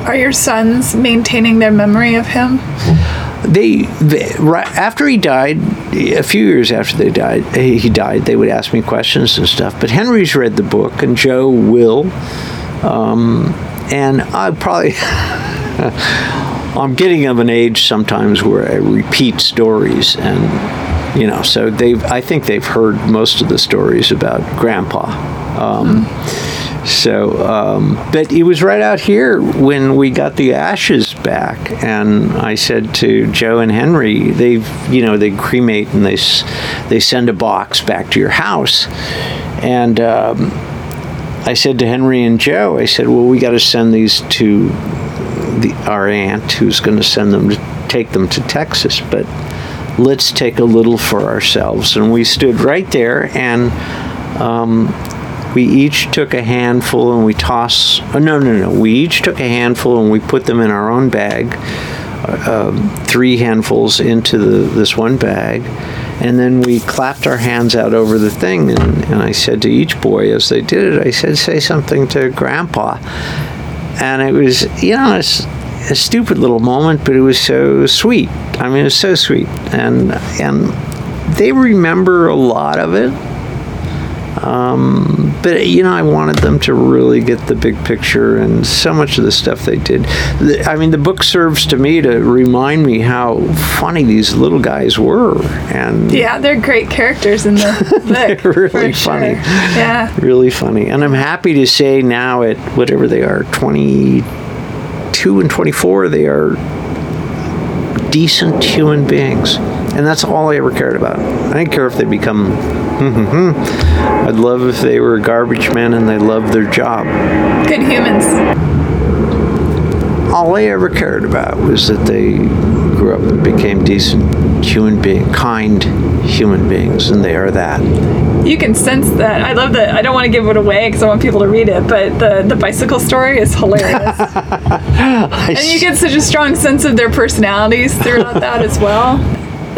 Are your sons maintaining their memory of him? they, they right after he died a few years after they died he he died they would ask me questions and stuff but henry's read the book and joe will um, and i probably i'm getting of an age sometimes where i repeat stories and you know so they've i think they've heard most of the stories about grandpa. Um, so, um, but it was right out here when we got the ashes back, and I said to Joe and Henry, they've, you know, they cremate and they they send a box back to your house, and um, I said to Henry and Joe, I said, well, we got to send these to the, our aunt, who's going to send them to take them to Texas, but let's take a little for ourselves. And we stood right there and um, we each took a handful and we tossed, oh, no, no, no, we each took a handful and we put them in our own bag, uh, um, three handfuls into the, this one bag. And then we clapped our hands out over the thing. And, and I said to each boy as they did it, I said, say something to Grandpa. And it was, you know, it's a stupid little moment, but it was so sweet. I mean, it was so sweet. And, and they remember a lot of it. Um, but you know, I wanted them to really get the big picture, and so much of the stuff they did. The, I mean, the book serves to me to remind me how funny these little guys were, and Yeah, they're great characters in the book. They're really for sure. funny. Yeah. really funny. And I'm happy to say now, at whatever they are, 22 and 24, they are decent human beings, and that's all I ever cared about. I didn't care if they become. Hmm, hmm, hmm. I'd love if they were garbage men and they loved their job. Good humans. all I ever cared about was that they grew up and became decent human being, kind human beings, and they are that. You can sense that. I love that. I don't want to give it away because I want people to read it, but the, the bicycle story is hilarious. and you get such a strong sense of their personalities throughout that as well.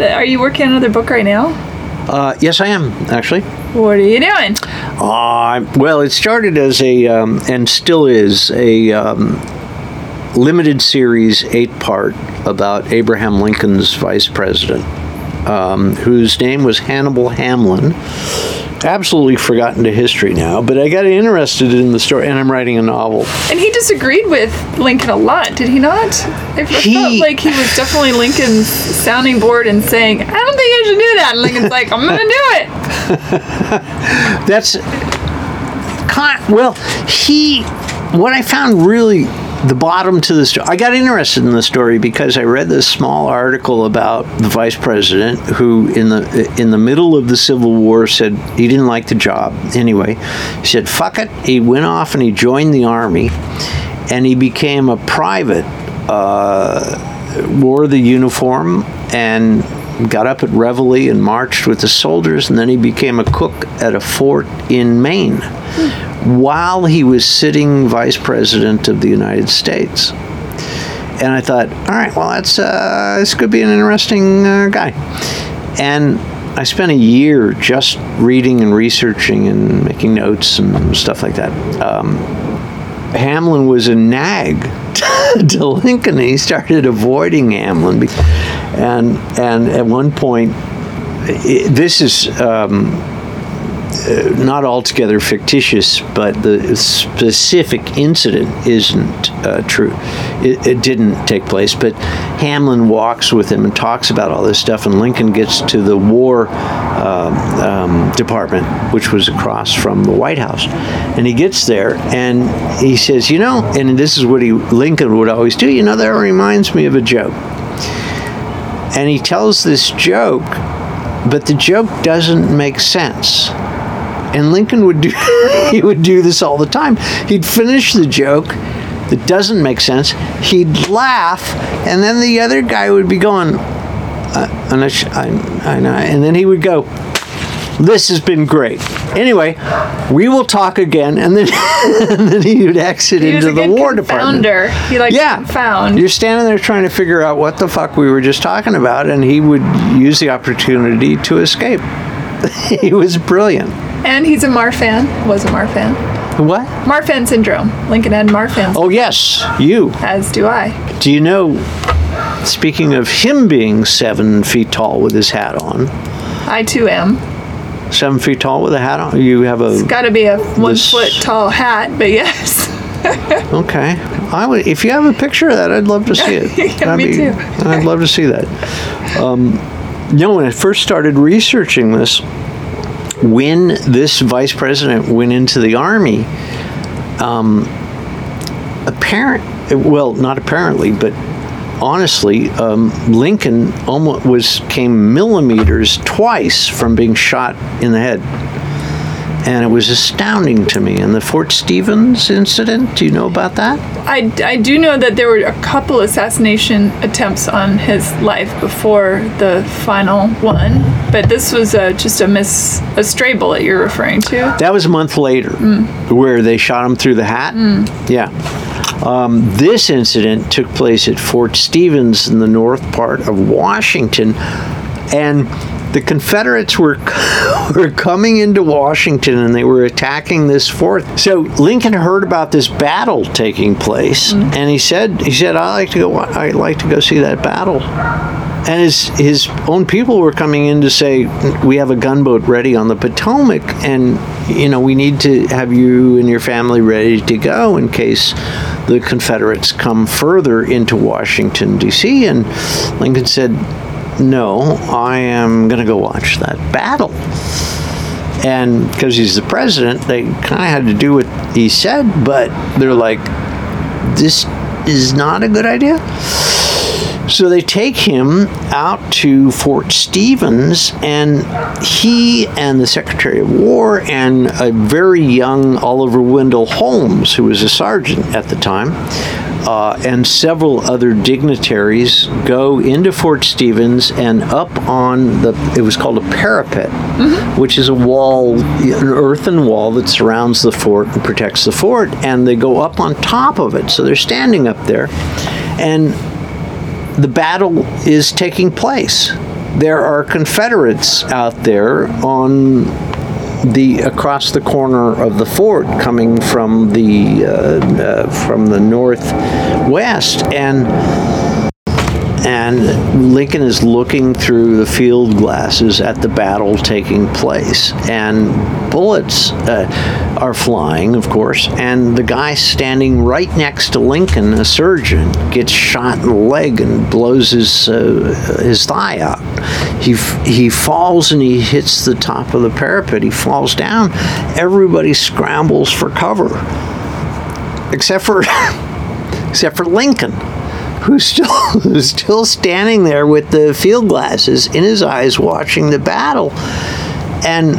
Are you working on another book right now? Uh, yes, I am actually. What are you doing? Uh, well, it started as a, um, and still is, a um, limited series, eight part, about Abraham Lincoln's vice president, um, whose name was Hannibal Hamlin. Absolutely forgotten to history now, but I got interested in the story, and I'm writing a novel. And he disagreed with Lincoln a lot, did he not? I felt like he was definitely Lincoln's sounding board and saying, I don't think I should do that. And Lincoln's like, I'm going to do it. That's kind well, he what I found really the bottom to the story. I got interested in the story because I read this small article about the vice president who, in the in the middle of the Civil War, said he didn't like the job. Anyway, he said, "Fuck it." He went off and he joined the army, and he became a private. Uh, wore the uniform and got up at Reveille and marched with the soldiers, and then he became a cook at a fort in Maine while he was sitting vice president of the United States. And I thought, all right, well, that's uh, this could be an interesting uh, guy. And I spent a year just reading and researching and making notes and stuff like that. Um, Hamlin was a nag to Lincoln, and he started avoiding Hamlin. And and at one point, i this is um, not altogether fictitious, but the specific incident isn't uh, true. It, it didn't take place, but Hamlin walks with him and talks about all this stuff, and Lincoln gets to the War um, um, Department, which was across from the White House, and he gets there and he says, "You know," and this is what he Lincoln would always do. You know, that reminds me of a joke, and he tells this joke, but the joke doesn't make sense and Lincoln would do he would do this all the time. He'd finish the joke that doesn't make sense. He'd laugh, and then the other guy would be going, uh, and, I, sh- I, I know, and then he would go, "This has been great." Anyway, we will talk again, and then and then he would exit He into the War Department. confounder. He like Yeah, found. You're standing there trying to figure out what the fuck we were just talking about, and he would use the opportunity to escape. he was brilliant. And he's a Marfan. Was a Marfan. What? Marfan syndrome. Lincoln had Marfan. Oh, yes, you. As do I. Do you know, speaking of him being seven feet tall with his hat on, I too am. seven feet tall with a hat on, you have a. It's got to be a one This- foot tall hat, but yes. Okay. I would, if you have a picture of that, I'd love to see it. Yeah, That'd me be- too. I'd love to see that. Um, you know, when I first started researching this, when this vice president went into the army, um, apparent, well, not apparently, but honestly, um, Lincoln almost was came millimeters twice from being shot in the head. And it was astounding to me. And the Fort Stevens incident, do you know about that? I, I do know that there were a couple assassination attempts on his life before the final one, but this was uh, just a miss, a stray bullet you're referring to. That was a month later, where they shot him through the hat. Yeah. Um, this incident took place at Fort Stevens in the north part of Washington, and the Confederates were were coming into Washington and they were attacking this fort. So Lincoln heard about this battle taking place, mm-hmm. and he said, "He said I like to go. I like to go see that battle." And his his own people were coming in to say, "We have a gunboat ready on the Potomac, and you know we need to have you and your family ready to go in case the Confederates come further into Washington D.C." And Lincoln said, "No, I am going to go watch that battle." And because he's the president, they kind of had to do what he said, but they're like, "This is not a good idea." So they take him out to Fort Stevens, and he and the Secretary of War and a very young Oliver Wendell Holmes, who was a sergeant at the time, uh, and several other dignitaries go into Fort Stevens and up on the, it was called a parapet, which is a wall, an earthen wall that surrounds the fort and protects the fort, and they go up on top of it. So they're standing up there, and the battle is taking place. There are Confederates out there on the across the corner of the fort, coming from the uh, uh, from the northwest, and and Lincoln is looking through the field glasses at the battle taking place, and bullets uh, are flying, of course, and the guy standing right next to Lincoln, a surgeon, gets shot in the leg and blows his uh, his thigh out. He he falls and he hits the top of the parapet. He falls down. Everybody scrambles for cover, except for except for Lincoln who's still who's still standing there with the field glasses in his eyes watching the battle and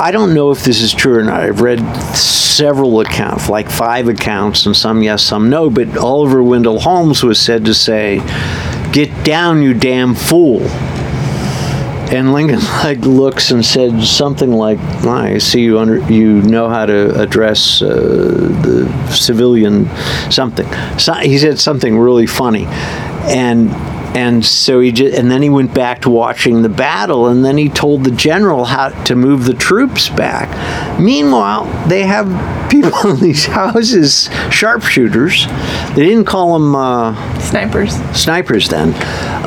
I don't know if this is true or not. I've read several accounts, like five accounts, and some yes, some no. But Oliver Wendell Holmes was said to say, "Get down, you damn fool." And Lincoln like looks and said something like, "I see you under you know how to address uh, the civilian something." So, he said something really funny, and and so he just, and then he went back to watching the battle, and then he told the general how to move the troops back. Meanwhile, they have people in these houses, sharpshooters. They didn't call them. Uh, Snipers. snipers then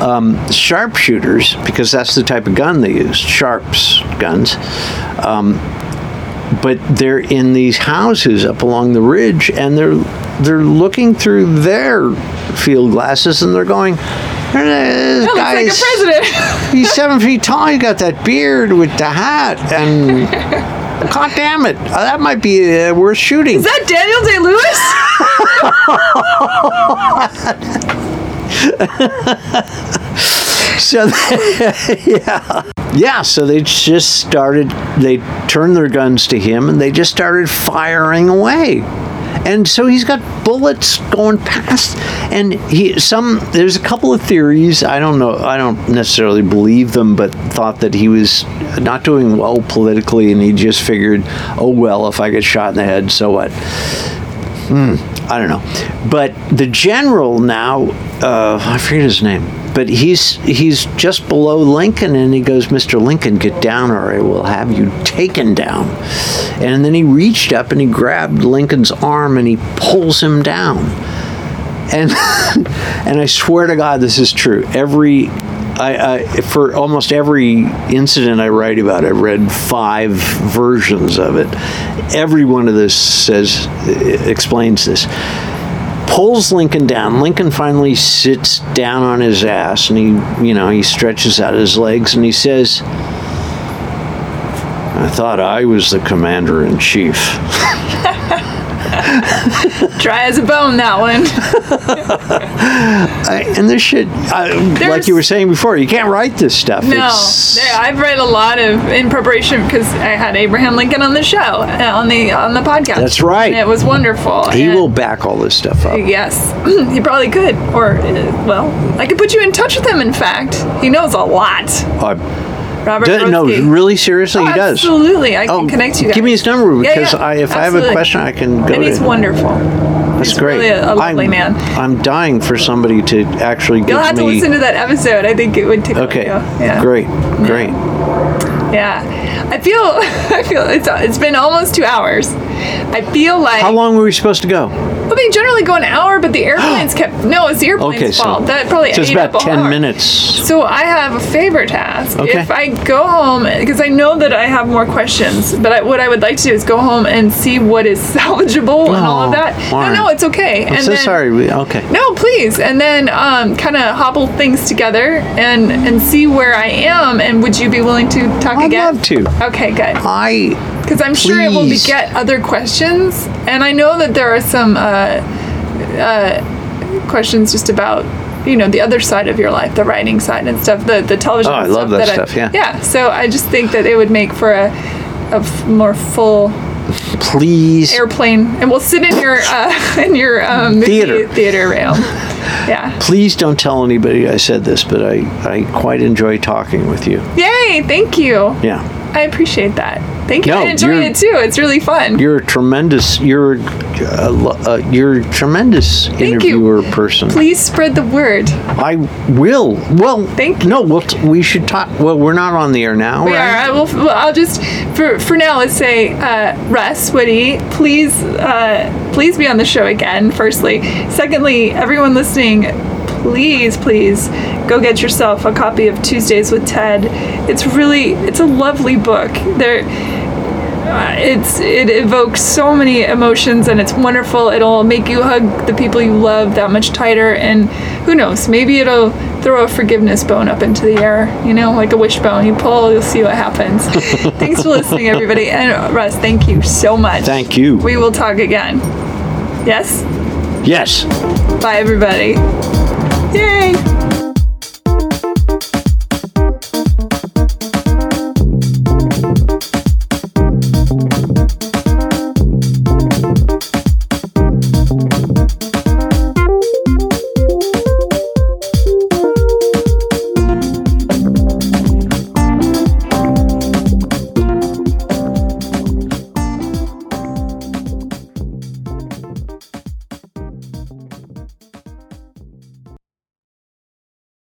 um, sharpshooters because that's the type of gun they used sharps guns um, but they're in these houses up along the ridge and they're they're looking through their field glasses and they're going this That looks like a president. he's seven feet tall he got that beard with the hat and god damn it uh, that might be uh, worth shooting Is that Daniel Day Lewis? So yeah, yeah. So they just started. They turned their guns to him, and they just started firing away. And so he's got bullets going past, and he some. There's a couple of theories. I don't know. I don't necessarily believe them, but thought that he was not doing well politically, and he just figured, oh well, if I get shot in the head, so what? I don't know. But the general now, uh, I forget his name, but he's he's just below Lincoln, and he goes, "Mr. Lincoln, get down, or I will have you taken down." And then he reached up and he grabbed Lincoln's arm and he pulls him down. And and I swear to God, this is true. Every I, I, for almost every incident I write about, I read five versions of it. Every one of this says explains this. Pulls Lincoln down. Lincoln finally sits down on his ass, and he, you know, he stretches out his legs, and he says, "I thought I was the commander in chief." Dry as a bone, that one. I, and this shit, I, like you were saying before, you can't write this stuff. No, there- I've read a lot of in preparation because I had Abraham Lincoln on the show uh, on the on the podcast. That's right. And it was wonderful. he And- will back all this stuff up. Yes, he probably could. Or, uh, well, I could put you in touch with him. In fact, he knows a lot. Uh, Robert. do- no, really seriously, Oh, he does. Absolutely, I can Oh, connect you. Guys. give me his number because yeah, I, if I have a question, I can go And to he's him. wonderful. That's he's great. really a- a lovely I'm, man. I'm dying for somebody to actually give You'll have me. to listen to that episode. I think it would tickle okay. Yeah. great, great. Yeah, I feel. I feel it's it's been almost two hours. I feel like. How long were we supposed to go? Well, they generally go an hour, but the airplanes kept. No, it's the airplane's Okay, so fault. That probably so it's ate about ten hour. minutes. So I have a favor to ask. Okay. If I go home, because I know that I have more questions, but I, what I would like to do is go home and see what is salvageable and all of Oh, that. all No, no, it's okay. I'm and so then, sorry. We, okay. No, please, and then um, kind of hobble things together and and see where I am. And would you be willing to talk again? I'd love to. Okay, good. I Because I'm sure it will beget other questions, and I know that there are some uh, uh, questions just about you know the other side of your life, the writing side and stuff, the the television. Oh, I stuff love that I- stuff, yeah. yeah. So I just think that it would make for a a f- more full please. airplane, and we'll sit in your uh, in your um, movie Theater. theater realm. Yeah. Please don't tell anybody I said this, but I, I quite enjoy talking with you. Yay! Thank you. Yeah. I appreciate that. Thank you. No, I enjoy it too. It's really fun. You're a tremendous, you're, uh, uh, you're a tremendous you. interviewer person. Please spread the word. I will. Well, Thank you. No, we'll t- we should talk. Well, we're not on the air now, We right? are. I will. Well, I'll just for for now. Let's say uh, Russ Woody, please, uh, please be on the show again. Firstly, secondly, everyone listening, please, please go get yourself a copy of Tuesdays with Ted. It's really, it's a lovely book. There. Uh, it's it evokes so many emotions and it's wonderful. It'll make you hug the people you love that much tighter and who knows, maybe it'll throw a forgiveness bone up into the air, you know, like a wishbone. You pull, you'll see what happens. Thanks for listening, everybody. And Russ, thank you so much. Thank you. We will talk again. Yes? yes. Bye, everybody. Yay!